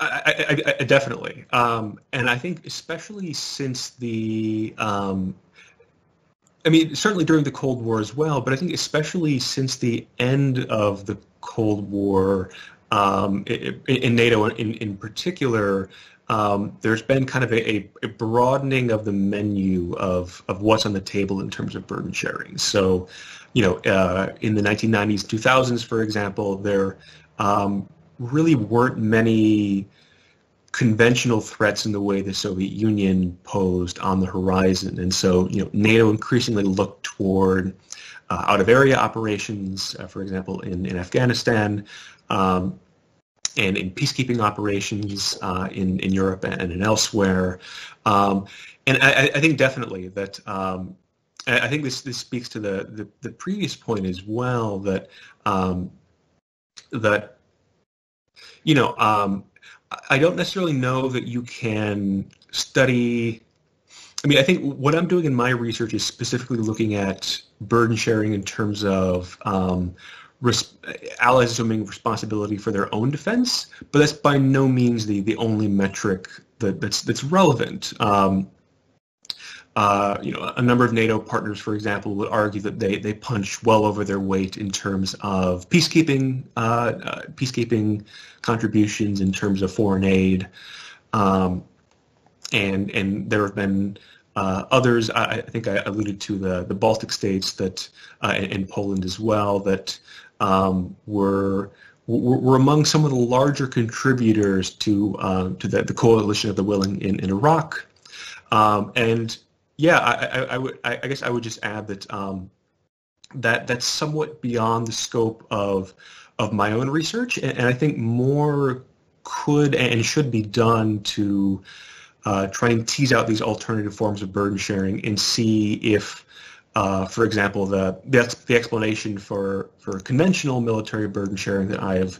I, I, I, definitely. Um, and I think especially since the um, I mean, certainly during the Cold War as well, but I think especially since the end of the Cold War, um, in NATO in, in particular, um, there's been kind of a, a, broadening of the menu of, of what's on the table in terms of burden sharing. So, you know, uh, in the 1990s, 2000s, for example, there um, really weren't many conventional threats in the way the Soviet Union posed on the horizon. And so, you know, NATO increasingly looked toward uh, out-of-area operations, uh, for example, in, in Afghanistan. Um, and in peacekeeping operations uh, in in Europe and, and elsewhere. Um, and I, I, think definitely that um, I think this this speaks to the the, the previous point as well that um, that you know um, I don't necessarily know that you can study. I mean, I think what I'm doing in my research is specifically looking at burden sharing in terms of um, res- allies assuming responsibility for their own defense, but that's by no means the, the only metric that, that's that's relevant. Um, uh, you know, a number of NATO partners, for example, would argue that they, they punch well over their weight in terms of peacekeeping uh, uh, peacekeeping contributions, in terms of foreign aid, um, and and there have been uh, others. I, I, think I alluded to the the Baltic states that uh, and, and, Poland as well that um, were were among some of the larger contributors to uh, to the, the coalition of the willing in, in Iraq. Um, and yeah, I, I, I would. I, guess I would just add that um, that that's somewhat beyond the scope of of my own research, and, and I think more could and should be done to uh, try and tease out these alternative forms of burden sharing and see if, uh, for example, the that's the explanation for for conventional military burden sharing that I have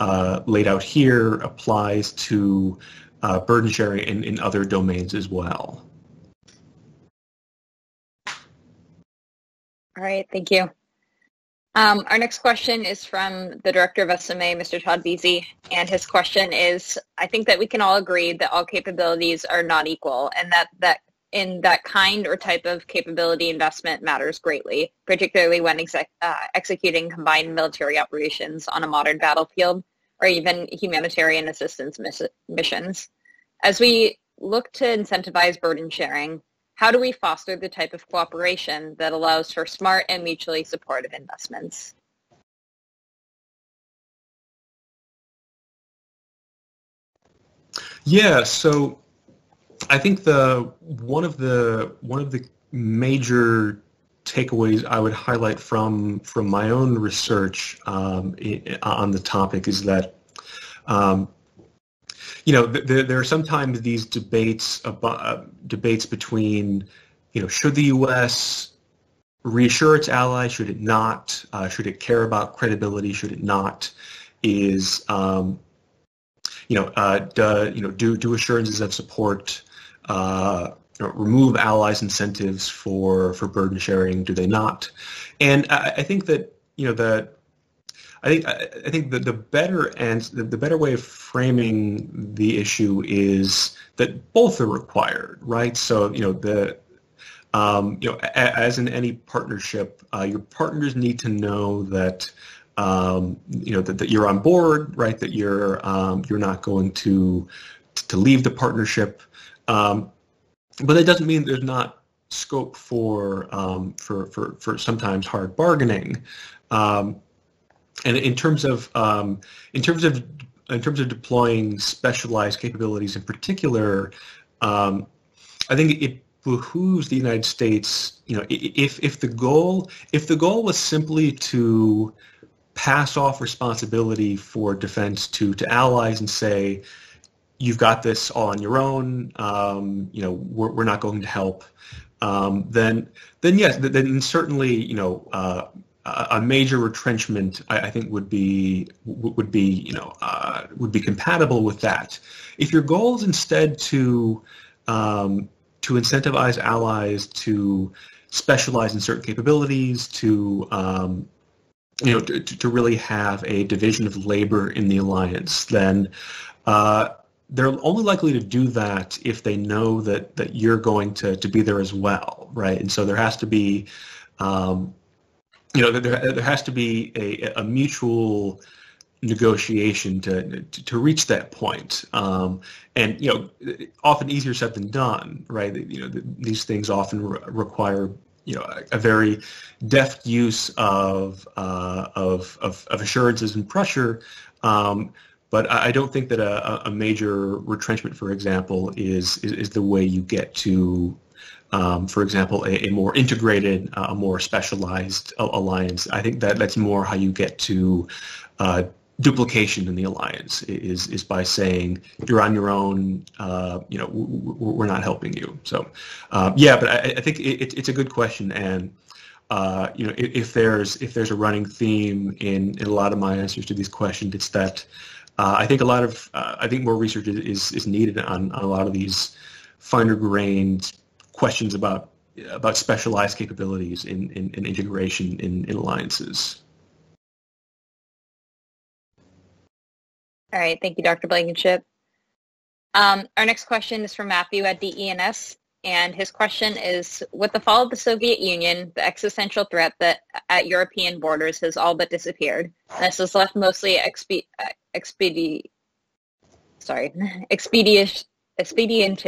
uh, laid out here applies to uh, burden sharing in, in other domains as well. All right, thank you. Um, our next question is from the director of SMA, Mr. Todd Veazie, and his question is, I think that we can all agree that all capabilities are not equal and that, that in that kind or type of capability investment matters greatly, particularly when exec, uh, executing combined military operations on a modern battlefield or even humanitarian assistance miss- missions. As we look to incentivize burden sharing, how do we foster the type of cooperation that allows for smart and mutually supportive investments? Yeah, so I think the one of the one of the major takeaways I would highlight from from my own research um, on the topic is that um, you know, th- there are sometimes these debates about, uh, debates between, you know, should the U.S. reassure its allies? Should it not? Uh, should it care about credibility? Should it not? Is um, you know, uh, do, you know, do do assurances of support uh, remove allies' incentives for for burden sharing? Do they not? And I, I think that you know that I think I think the, the better and the, the better way of framing the issue is that both are required, right? So you know the um, you know as in any partnership, uh, your partners need to know that um, you know that, that you're on board, right? That you're um, you're not going to to leave the partnership, um, but that doesn't mean there's not scope for um, for for for sometimes hard bargaining. Um, and in terms of um, in terms of in terms of deploying specialized capabilities in particular, um, I think it behooves the United States. You know, if if the goal if the goal was simply to pass off responsibility for defense to to allies and say, you've got this all on your own. Um, you know, we're, we're not going to help. Um, then, then yes, then certainly, you know, uh, a major retrenchment, I, think, would be would be you know uh, would be compatible with that. If your goal is instead to um, to incentivize allies to specialize in certain capabilities, to um, you know to, to really have a division of labor in the alliance, then uh, they're only likely to do that if they know that that you're going to to be there as well, right? And so there has to be um, you know, there, there has to be a, a mutual negotiation to, to, to reach that point. Um, and you know, often easier said than done, right? You know, these things often re- require you know a, a, very deft use of, uh, of, of of assurances and pressure. Um, but I don't think that a, a major retrenchment, for example, is, is, is the way you get to um, for example, a, a more integrated, uh, a more specialized alliance. I think that that's more how you get to uh, duplication in the alliance is is by saying you're on your own. Uh, you know, we're not helping you. So, uh, yeah, but I, I think it, it's a good question, and uh, you know, if, there's if there's a running theme in, in a lot of my answers to these questions, it's that uh, I think a lot of uh, I think more research is is needed on, on a lot of these finer grained questions about about specialized capabilities in, in, in integration in, in alliances. All right, thank you, Dr. Blankenship. Um, our next question is from Matthew at DENS, and his question is, with the fall of the Soviet Union, the existential threat that at European borders has all but disappeared. This has left mostly expe- expedi- sorry, expedient, expedient,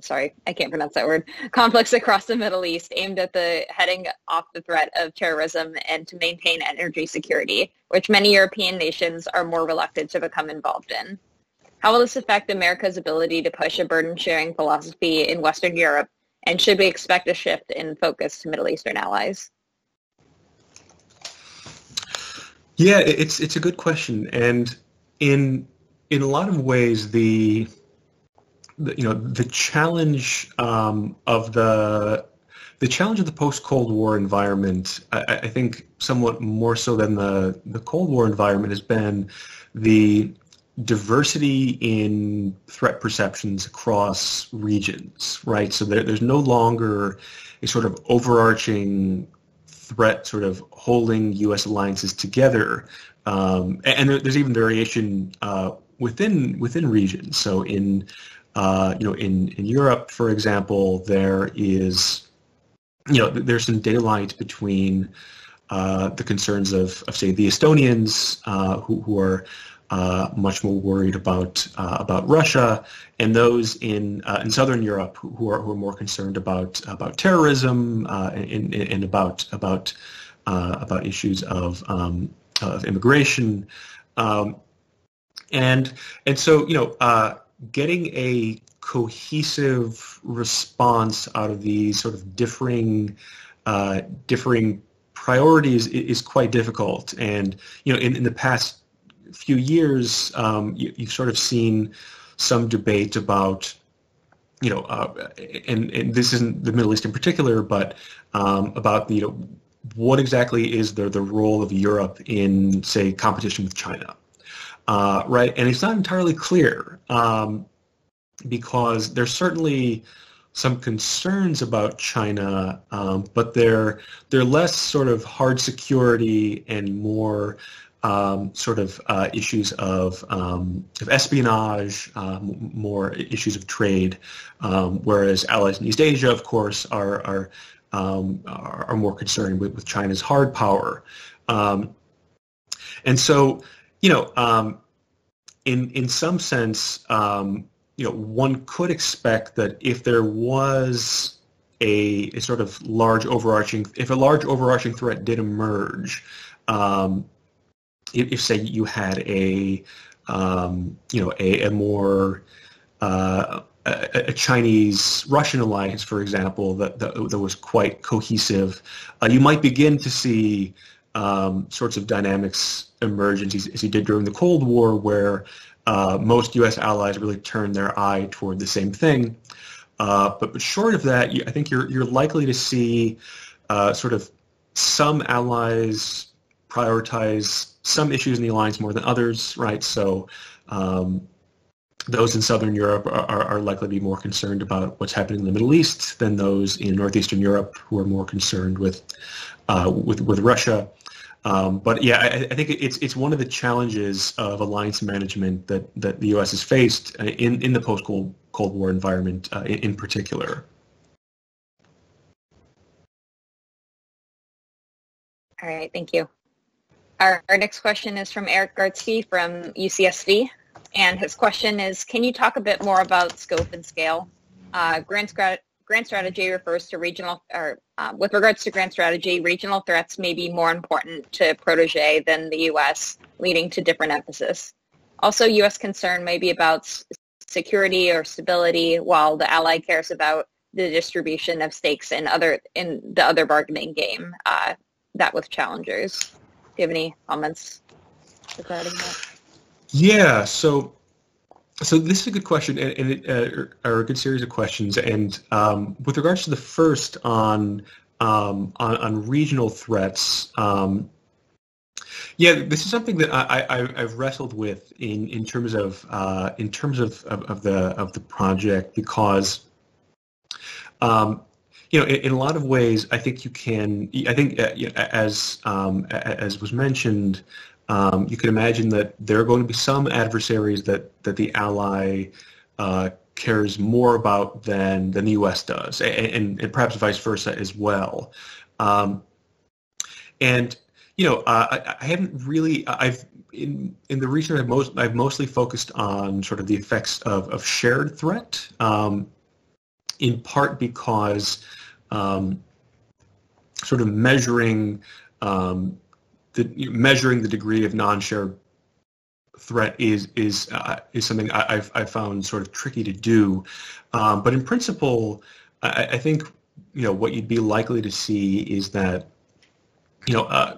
sorry, I can't pronounce that word, conflicts across the Middle East aimed at the heading off the threat of terrorism and to maintain energy security, which many European nations are more reluctant to become involved in. How will this affect America's ability to push a burden-sharing philosophy in Western Europe, and should we expect a shift in focus to Middle Eastern allies? Yeah, it's it's a good question, and in in a lot of ways, the the, you know the challenge um, of the the challenge of the post Cold War environment, I, I, think, somewhat more so than the the Cold War environment, has been the diversity in threat perceptions across regions, right? So there, there's no longer a sort of overarching threat sort of holding U.S. alliances together, um, and there, there's even variation uh, within within regions. So in uh, you know, in, in Europe, for example, there is, you know, there's some daylight between uh, the concerns of, of, say, the Estonians uh, who, who, are uh, much more worried about uh, about Russia, and those in in Southern Europe who are who are more concerned about about terrorism and, and, about about about issues of um, of immigration, um, and and so you know getting a cohesive response out of these sort of differing uh, differing priorities is, quite difficult. And you know, in, in the past few years, um, you, have sort of seen some debate about you know, uh, and, and this isn't the Middle East in particular, but um, about you know what exactly is the the role of Europe in say competition with China uh, right? And it's not entirely clear um, because there's certainly some concerns about China, um, but they're they're less sort of hard security and more um, sort of uh, issues of, um, of espionage, um, more issues of trade, um, whereas allies in East Asia, of course, are are um, are, more concerned with, with China's hard power, um, and so you know, um, in in some sense, um, you know, one could expect that if there was a, a, sort of large overarching, if a large overarching threat did emerge, um, if, if, say you had a, um, you know, a, a more uh, a, a Chinese-Russian alliance, for example, that, that, that was quite cohesive, uh, you might begin to see um, sorts of dynamics emerge as he, did during the Cold War, where uh, most U.S. allies really turned their eye toward the same thing. Uh, but, but short of that, I think you're you're likely to see uh, sort of some allies prioritize some issues in the alliance more than others, right? So. Um, those in Southern Europe are, are, likely to be more concerned about what's happening in the Middle East than those in Northeastern Europe who are more concerned with uh, with with Russia. Um, but yeah, I, I, think it's it's one of the challenges of alliance management that, that the U.S. has faced in, in the post Cold Cold War environment uh, in, in, particular. All right, thank you. Our, our next question is from Erik Gartzke from UCSD, and his question is: Can you talk a bit more about scope and scale? Uh, Grant's grand strategy refers to regional, or uh, with regards to grand strategy, regional threats may be more important to protege than the U.S., leading to different emphasis. Also, U.S. concern may be about security or stability, while the ally cares about the distribution of stakes in other in the other bargaining game. Uh, that with challengers. Do you have any comments? regarding that? Yeah, so so this is a good question, and, and it, uh, are a good series of questions. And um, with regards to the first on um, on, on, regional threats, um, yeah, this is something that I, have wrestled with in, in terms of uh, in terms of, of, of, the of the project because um, you know, in, in, a lot of ways, I think you can. I think uh, as um, as was mentioned, um, you can imagine that there are going to be some adversaries that that the ally uh, cares more about than than the U.S. does, and, and, and perhaps vice versa as well. Um, and you know, uh, I, I, haven't really. I've in in the research I've most I've mostly focused on sort of the effects of of shared threat, um, in part because um, sort of measuring um, the measuring the degree of non-shared threat is is uh, is something I, have I've found sort of tricky to do. Um, but in principle, I, I, think you know what you'd be likely to see is that you know. Uh,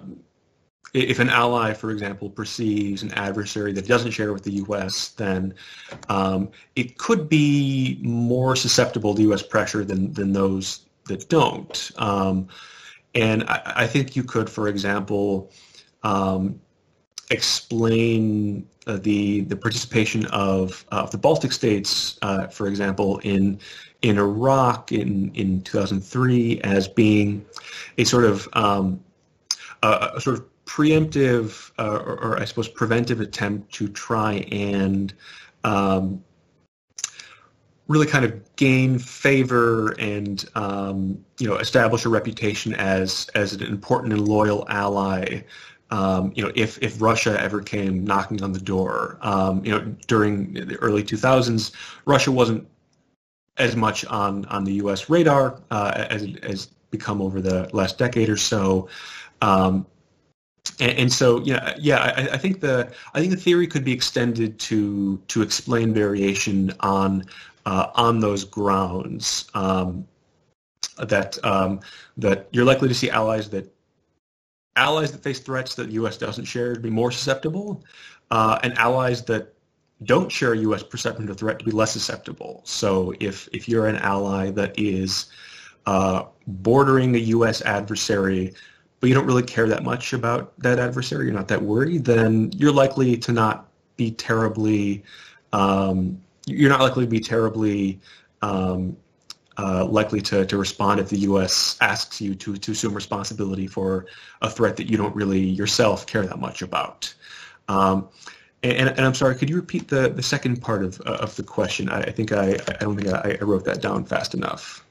if an ally, for example, perceives an adversary that doesn't share with the U.S., then um, it could be more susceptible to U.S. pressure than than those that don't. Um, and I, I, think you could, for example, um, explain uh, the the participation of uh, the Baltic states, uh, for example, in in Iraq in in 2003 as being a sort of um, a, a, sort of preemptive uh, or, or, I suppose preventive attempt to try and um, really kind of gain favor and um, you know establish a reputation as as an important and loyal ally um, you know, if if Russia ever came knocking on the door, um, you know, during the early 2000s, Russia wasn't as much on on the U.S. radar uh, as it has become over the last decade or so. Um, and, and, so, yeah, yeah, I, I, think the I think the theory could be extended to to explain variation on uh, on those grounds. Um, that um, that you're likely to see allies that allies that face threats that the U.S. doesn't share to be more susceptible, uh, and allies that don't share U.S. perception of threat to be less susceptible. So if if you're an ally that is uh, bordering a U.S. adversary, but you don't really care that much about that adversary, you're not that worried, then you're likely to not be terribly um, you're not likely to be terribly um, uh, likely to, to respond if the U.S. asks you to, to assume responsibility for a threat that you don't really yourself care that much about. Um, and, and, I'm sorry, could you repeat the, the second part of, uh, of the question? I, I think I, I don't think I, I wrote that down fast enough.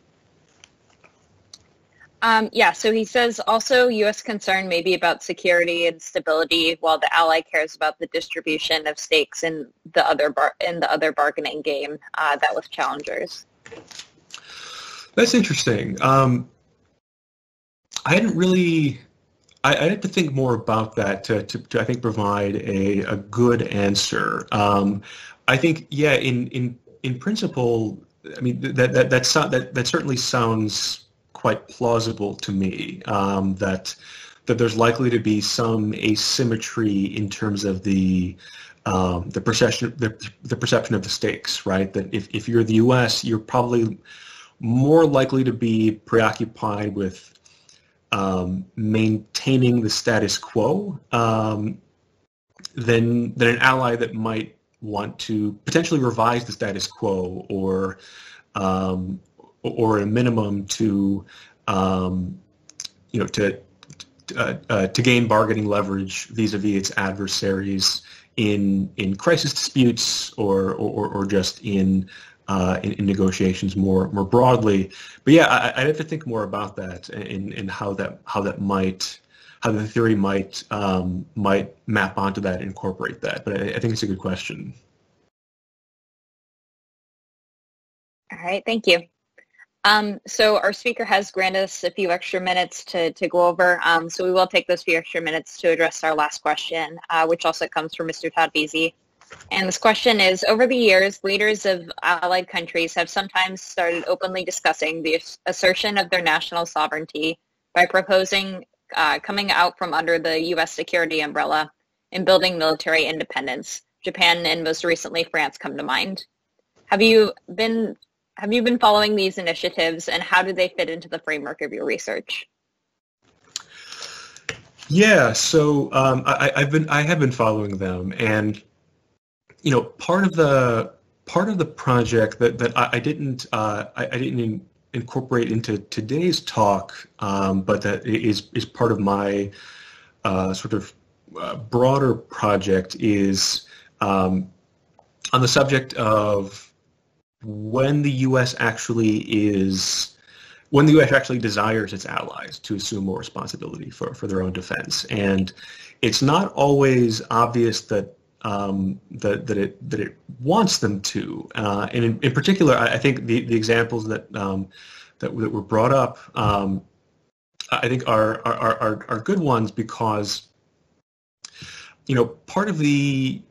Um, yeah, so he says also U.S. concern may be about security and stability, while the ally cares about the distribution of stakes in the other bar- in the other bargaining game uh, that with challengers. That's interesting. Um, I hadn't really. I, I, had to think more about that to, to, to I think provide a, a good answer. Um, I think yeah, in in in principle, I mean that that that so, that, that certainly sounds quite plausible to me. Um, that that there's likely to be some asymmetry in terms of the um, the perception the, the perception of the stakes, right? That if, if you're the U.S., you're probably more likely to be preoccupied with um, maintaining the status quo um, than than an ally that might want to potentially revise the status quo or um, or a minimum to um, you know to uh, uh, to gain bargaining leverage vis-a-vis its adversaries in in crisis disputes or or, or just in uh, in, in, negotiations more more broadly. But yeah, I, have to think more about that and, and how that how that might how the theory might um, might map onto that incorporate that. But I, I think it's a good question. All right, thank you. Um, so our speaker has granted us a few extra minutes to, to go over. Um, so we will take those few extra minutes to address our last question, uh, which also comes from Mr. Todd Veazie. And this question is, over the years, leaders of allied countries have sometimes started openly discussing the assertion of their national sovereignty by proposing uh, coming out from under the U.S. security umbrella and building military independence. Japan and most recently France come to mind. Have you been have you been following these initiatives and how do they fit into the framework of your research? Yeah, so um, I, have been I have been following them, and you know, part of the part of the project that that I, I didn't uh, I, I, didn't in, incorporate into today's talk, um, but that is is part of my uh, sort of uh, broader project is um, on the subject of when the U.S. actually is when the U.S. actually desires its allies to assume more responsibility for, for their own defense. And it's not always obvious that um, that, that it that it wants them to. Uh, and in, in particular, I, I, think the, the examples that um, that, that were brought up, um, I think are, are are are good ones because you know part of the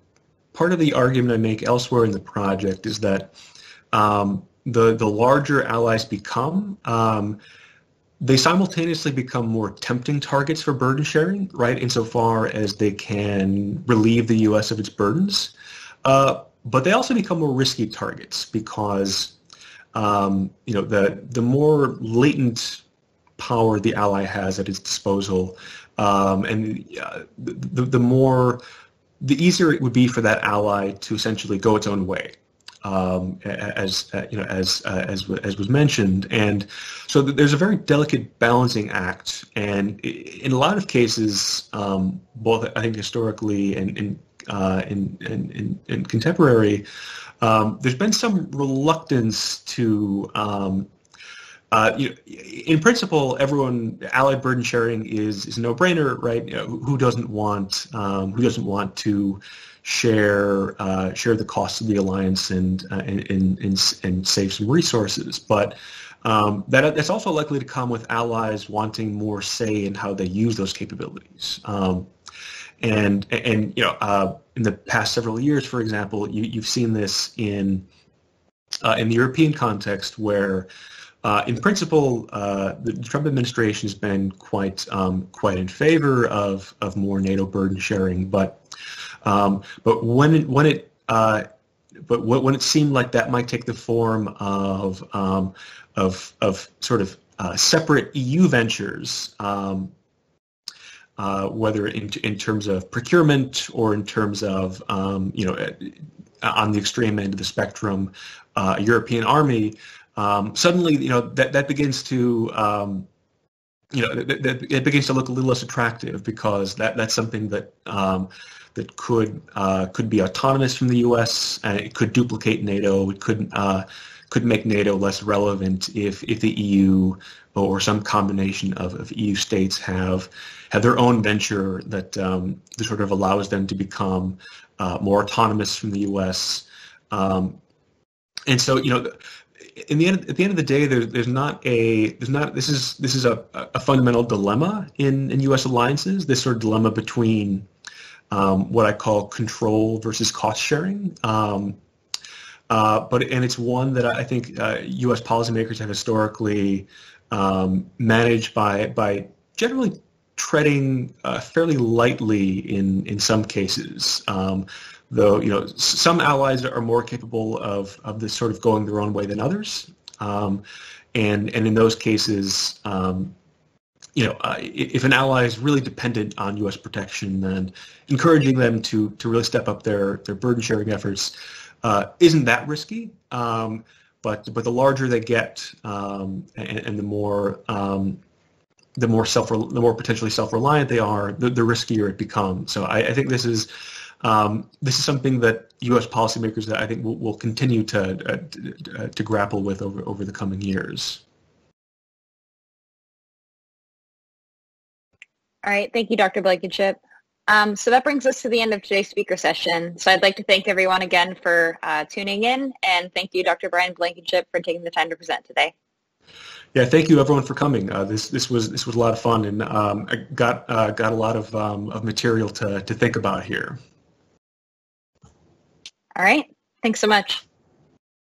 part of the argument I make elsewhere in the project is that um, the the larger allies become, um, they simultaneously become more tempting targets for burden sharing, right? Insofar as they can relieve the U.S. of its burdens, uh, but they also become more risky targets because um, you know the the more latent power the ally has at its disposal, um, and uh, the, the more the easier it would be for that ally to essentially go its own way, um, as uh, you know, as uh, as as was mentioned, and so there's a very delicate balancing act, and in a lot of cases, um, both I think historically and in uh, in, in, in, contemporary, um, there's been some reluctance to um, uh, you know, in principle, everyone allied burden sharing is is a no-brainer, right? You know, who doesn't want um, who doesn't want to share uh, share the cost of the alliance and uh, and, and, and, and save some resources, but um, that that's also likely to come with allies wanting more say in how they use those capabilities. Um, and and you know, uh, in the past several years, for example, you, you've seen this in uh, in the European context where uh, in principle, uh, the Trump administration has been quite um, quite in favor of of more NATO burden sharing, but um, but when it, when it uh, but when it seemed like that might take the form of um, of of sort of uh, separate EU ventures, um, uh, whether in in terms of procurement or in terms of um, you know on the extreme end of the spectrum, uh, European army um, suddenly, you know, that, that begins to, um, you know, that, it begins to look a little less attractive because that, that's something that um, that could uh, could be autonomous from the U.S. and it could duplicate NATO. It could uh, could make NATO less relevant if if the EU or some combination of, of EU states have have their own venture that, um, that sort of allows them to become uh, more autonomous from the U.S. Um, and so, you know, in the end, at the end of the day, there's there's not a there's not this is this is a, a fundamental dilemma in, in U.S. alliances. This sort of dilemma between um, what I call control versus cost sharing. Um, uh, but and it's one that I think uh, U.S. policymakers have historically um, managed by by generally treading uh, fairly lightly in in some cases. Though you know some allies are more capable of of this sort of going their own way than others, um, and and in those cases, um, you know, uh, if an ally is really dependent on U.S. protection, then encouraging them to to really step up their their burden sharing efforts uh, isn't that risky. Um, but but the larger they get, um, and, and, the more um, the more self the more potentially self reliant they are, the, the riskier it becomes. So I, I think this is um, this is something that U.S. policymakers that I think will, will continue to, uh, to, uh, to grapple with over over the coming years. All right, thank you, Dr. Blankenship. Um, so that brings us to the end of today's speaker session. So I'd like to thank everyone again for uh, tuning in, and thank you, Dr. Brian Blankenship, for taking the time to present today. Yeah, thank you everyone for coming. Uh, this this was this was a lot of fun, and um, I got uh, got a lot of um, of material to to think about here. All right. Thanks so much.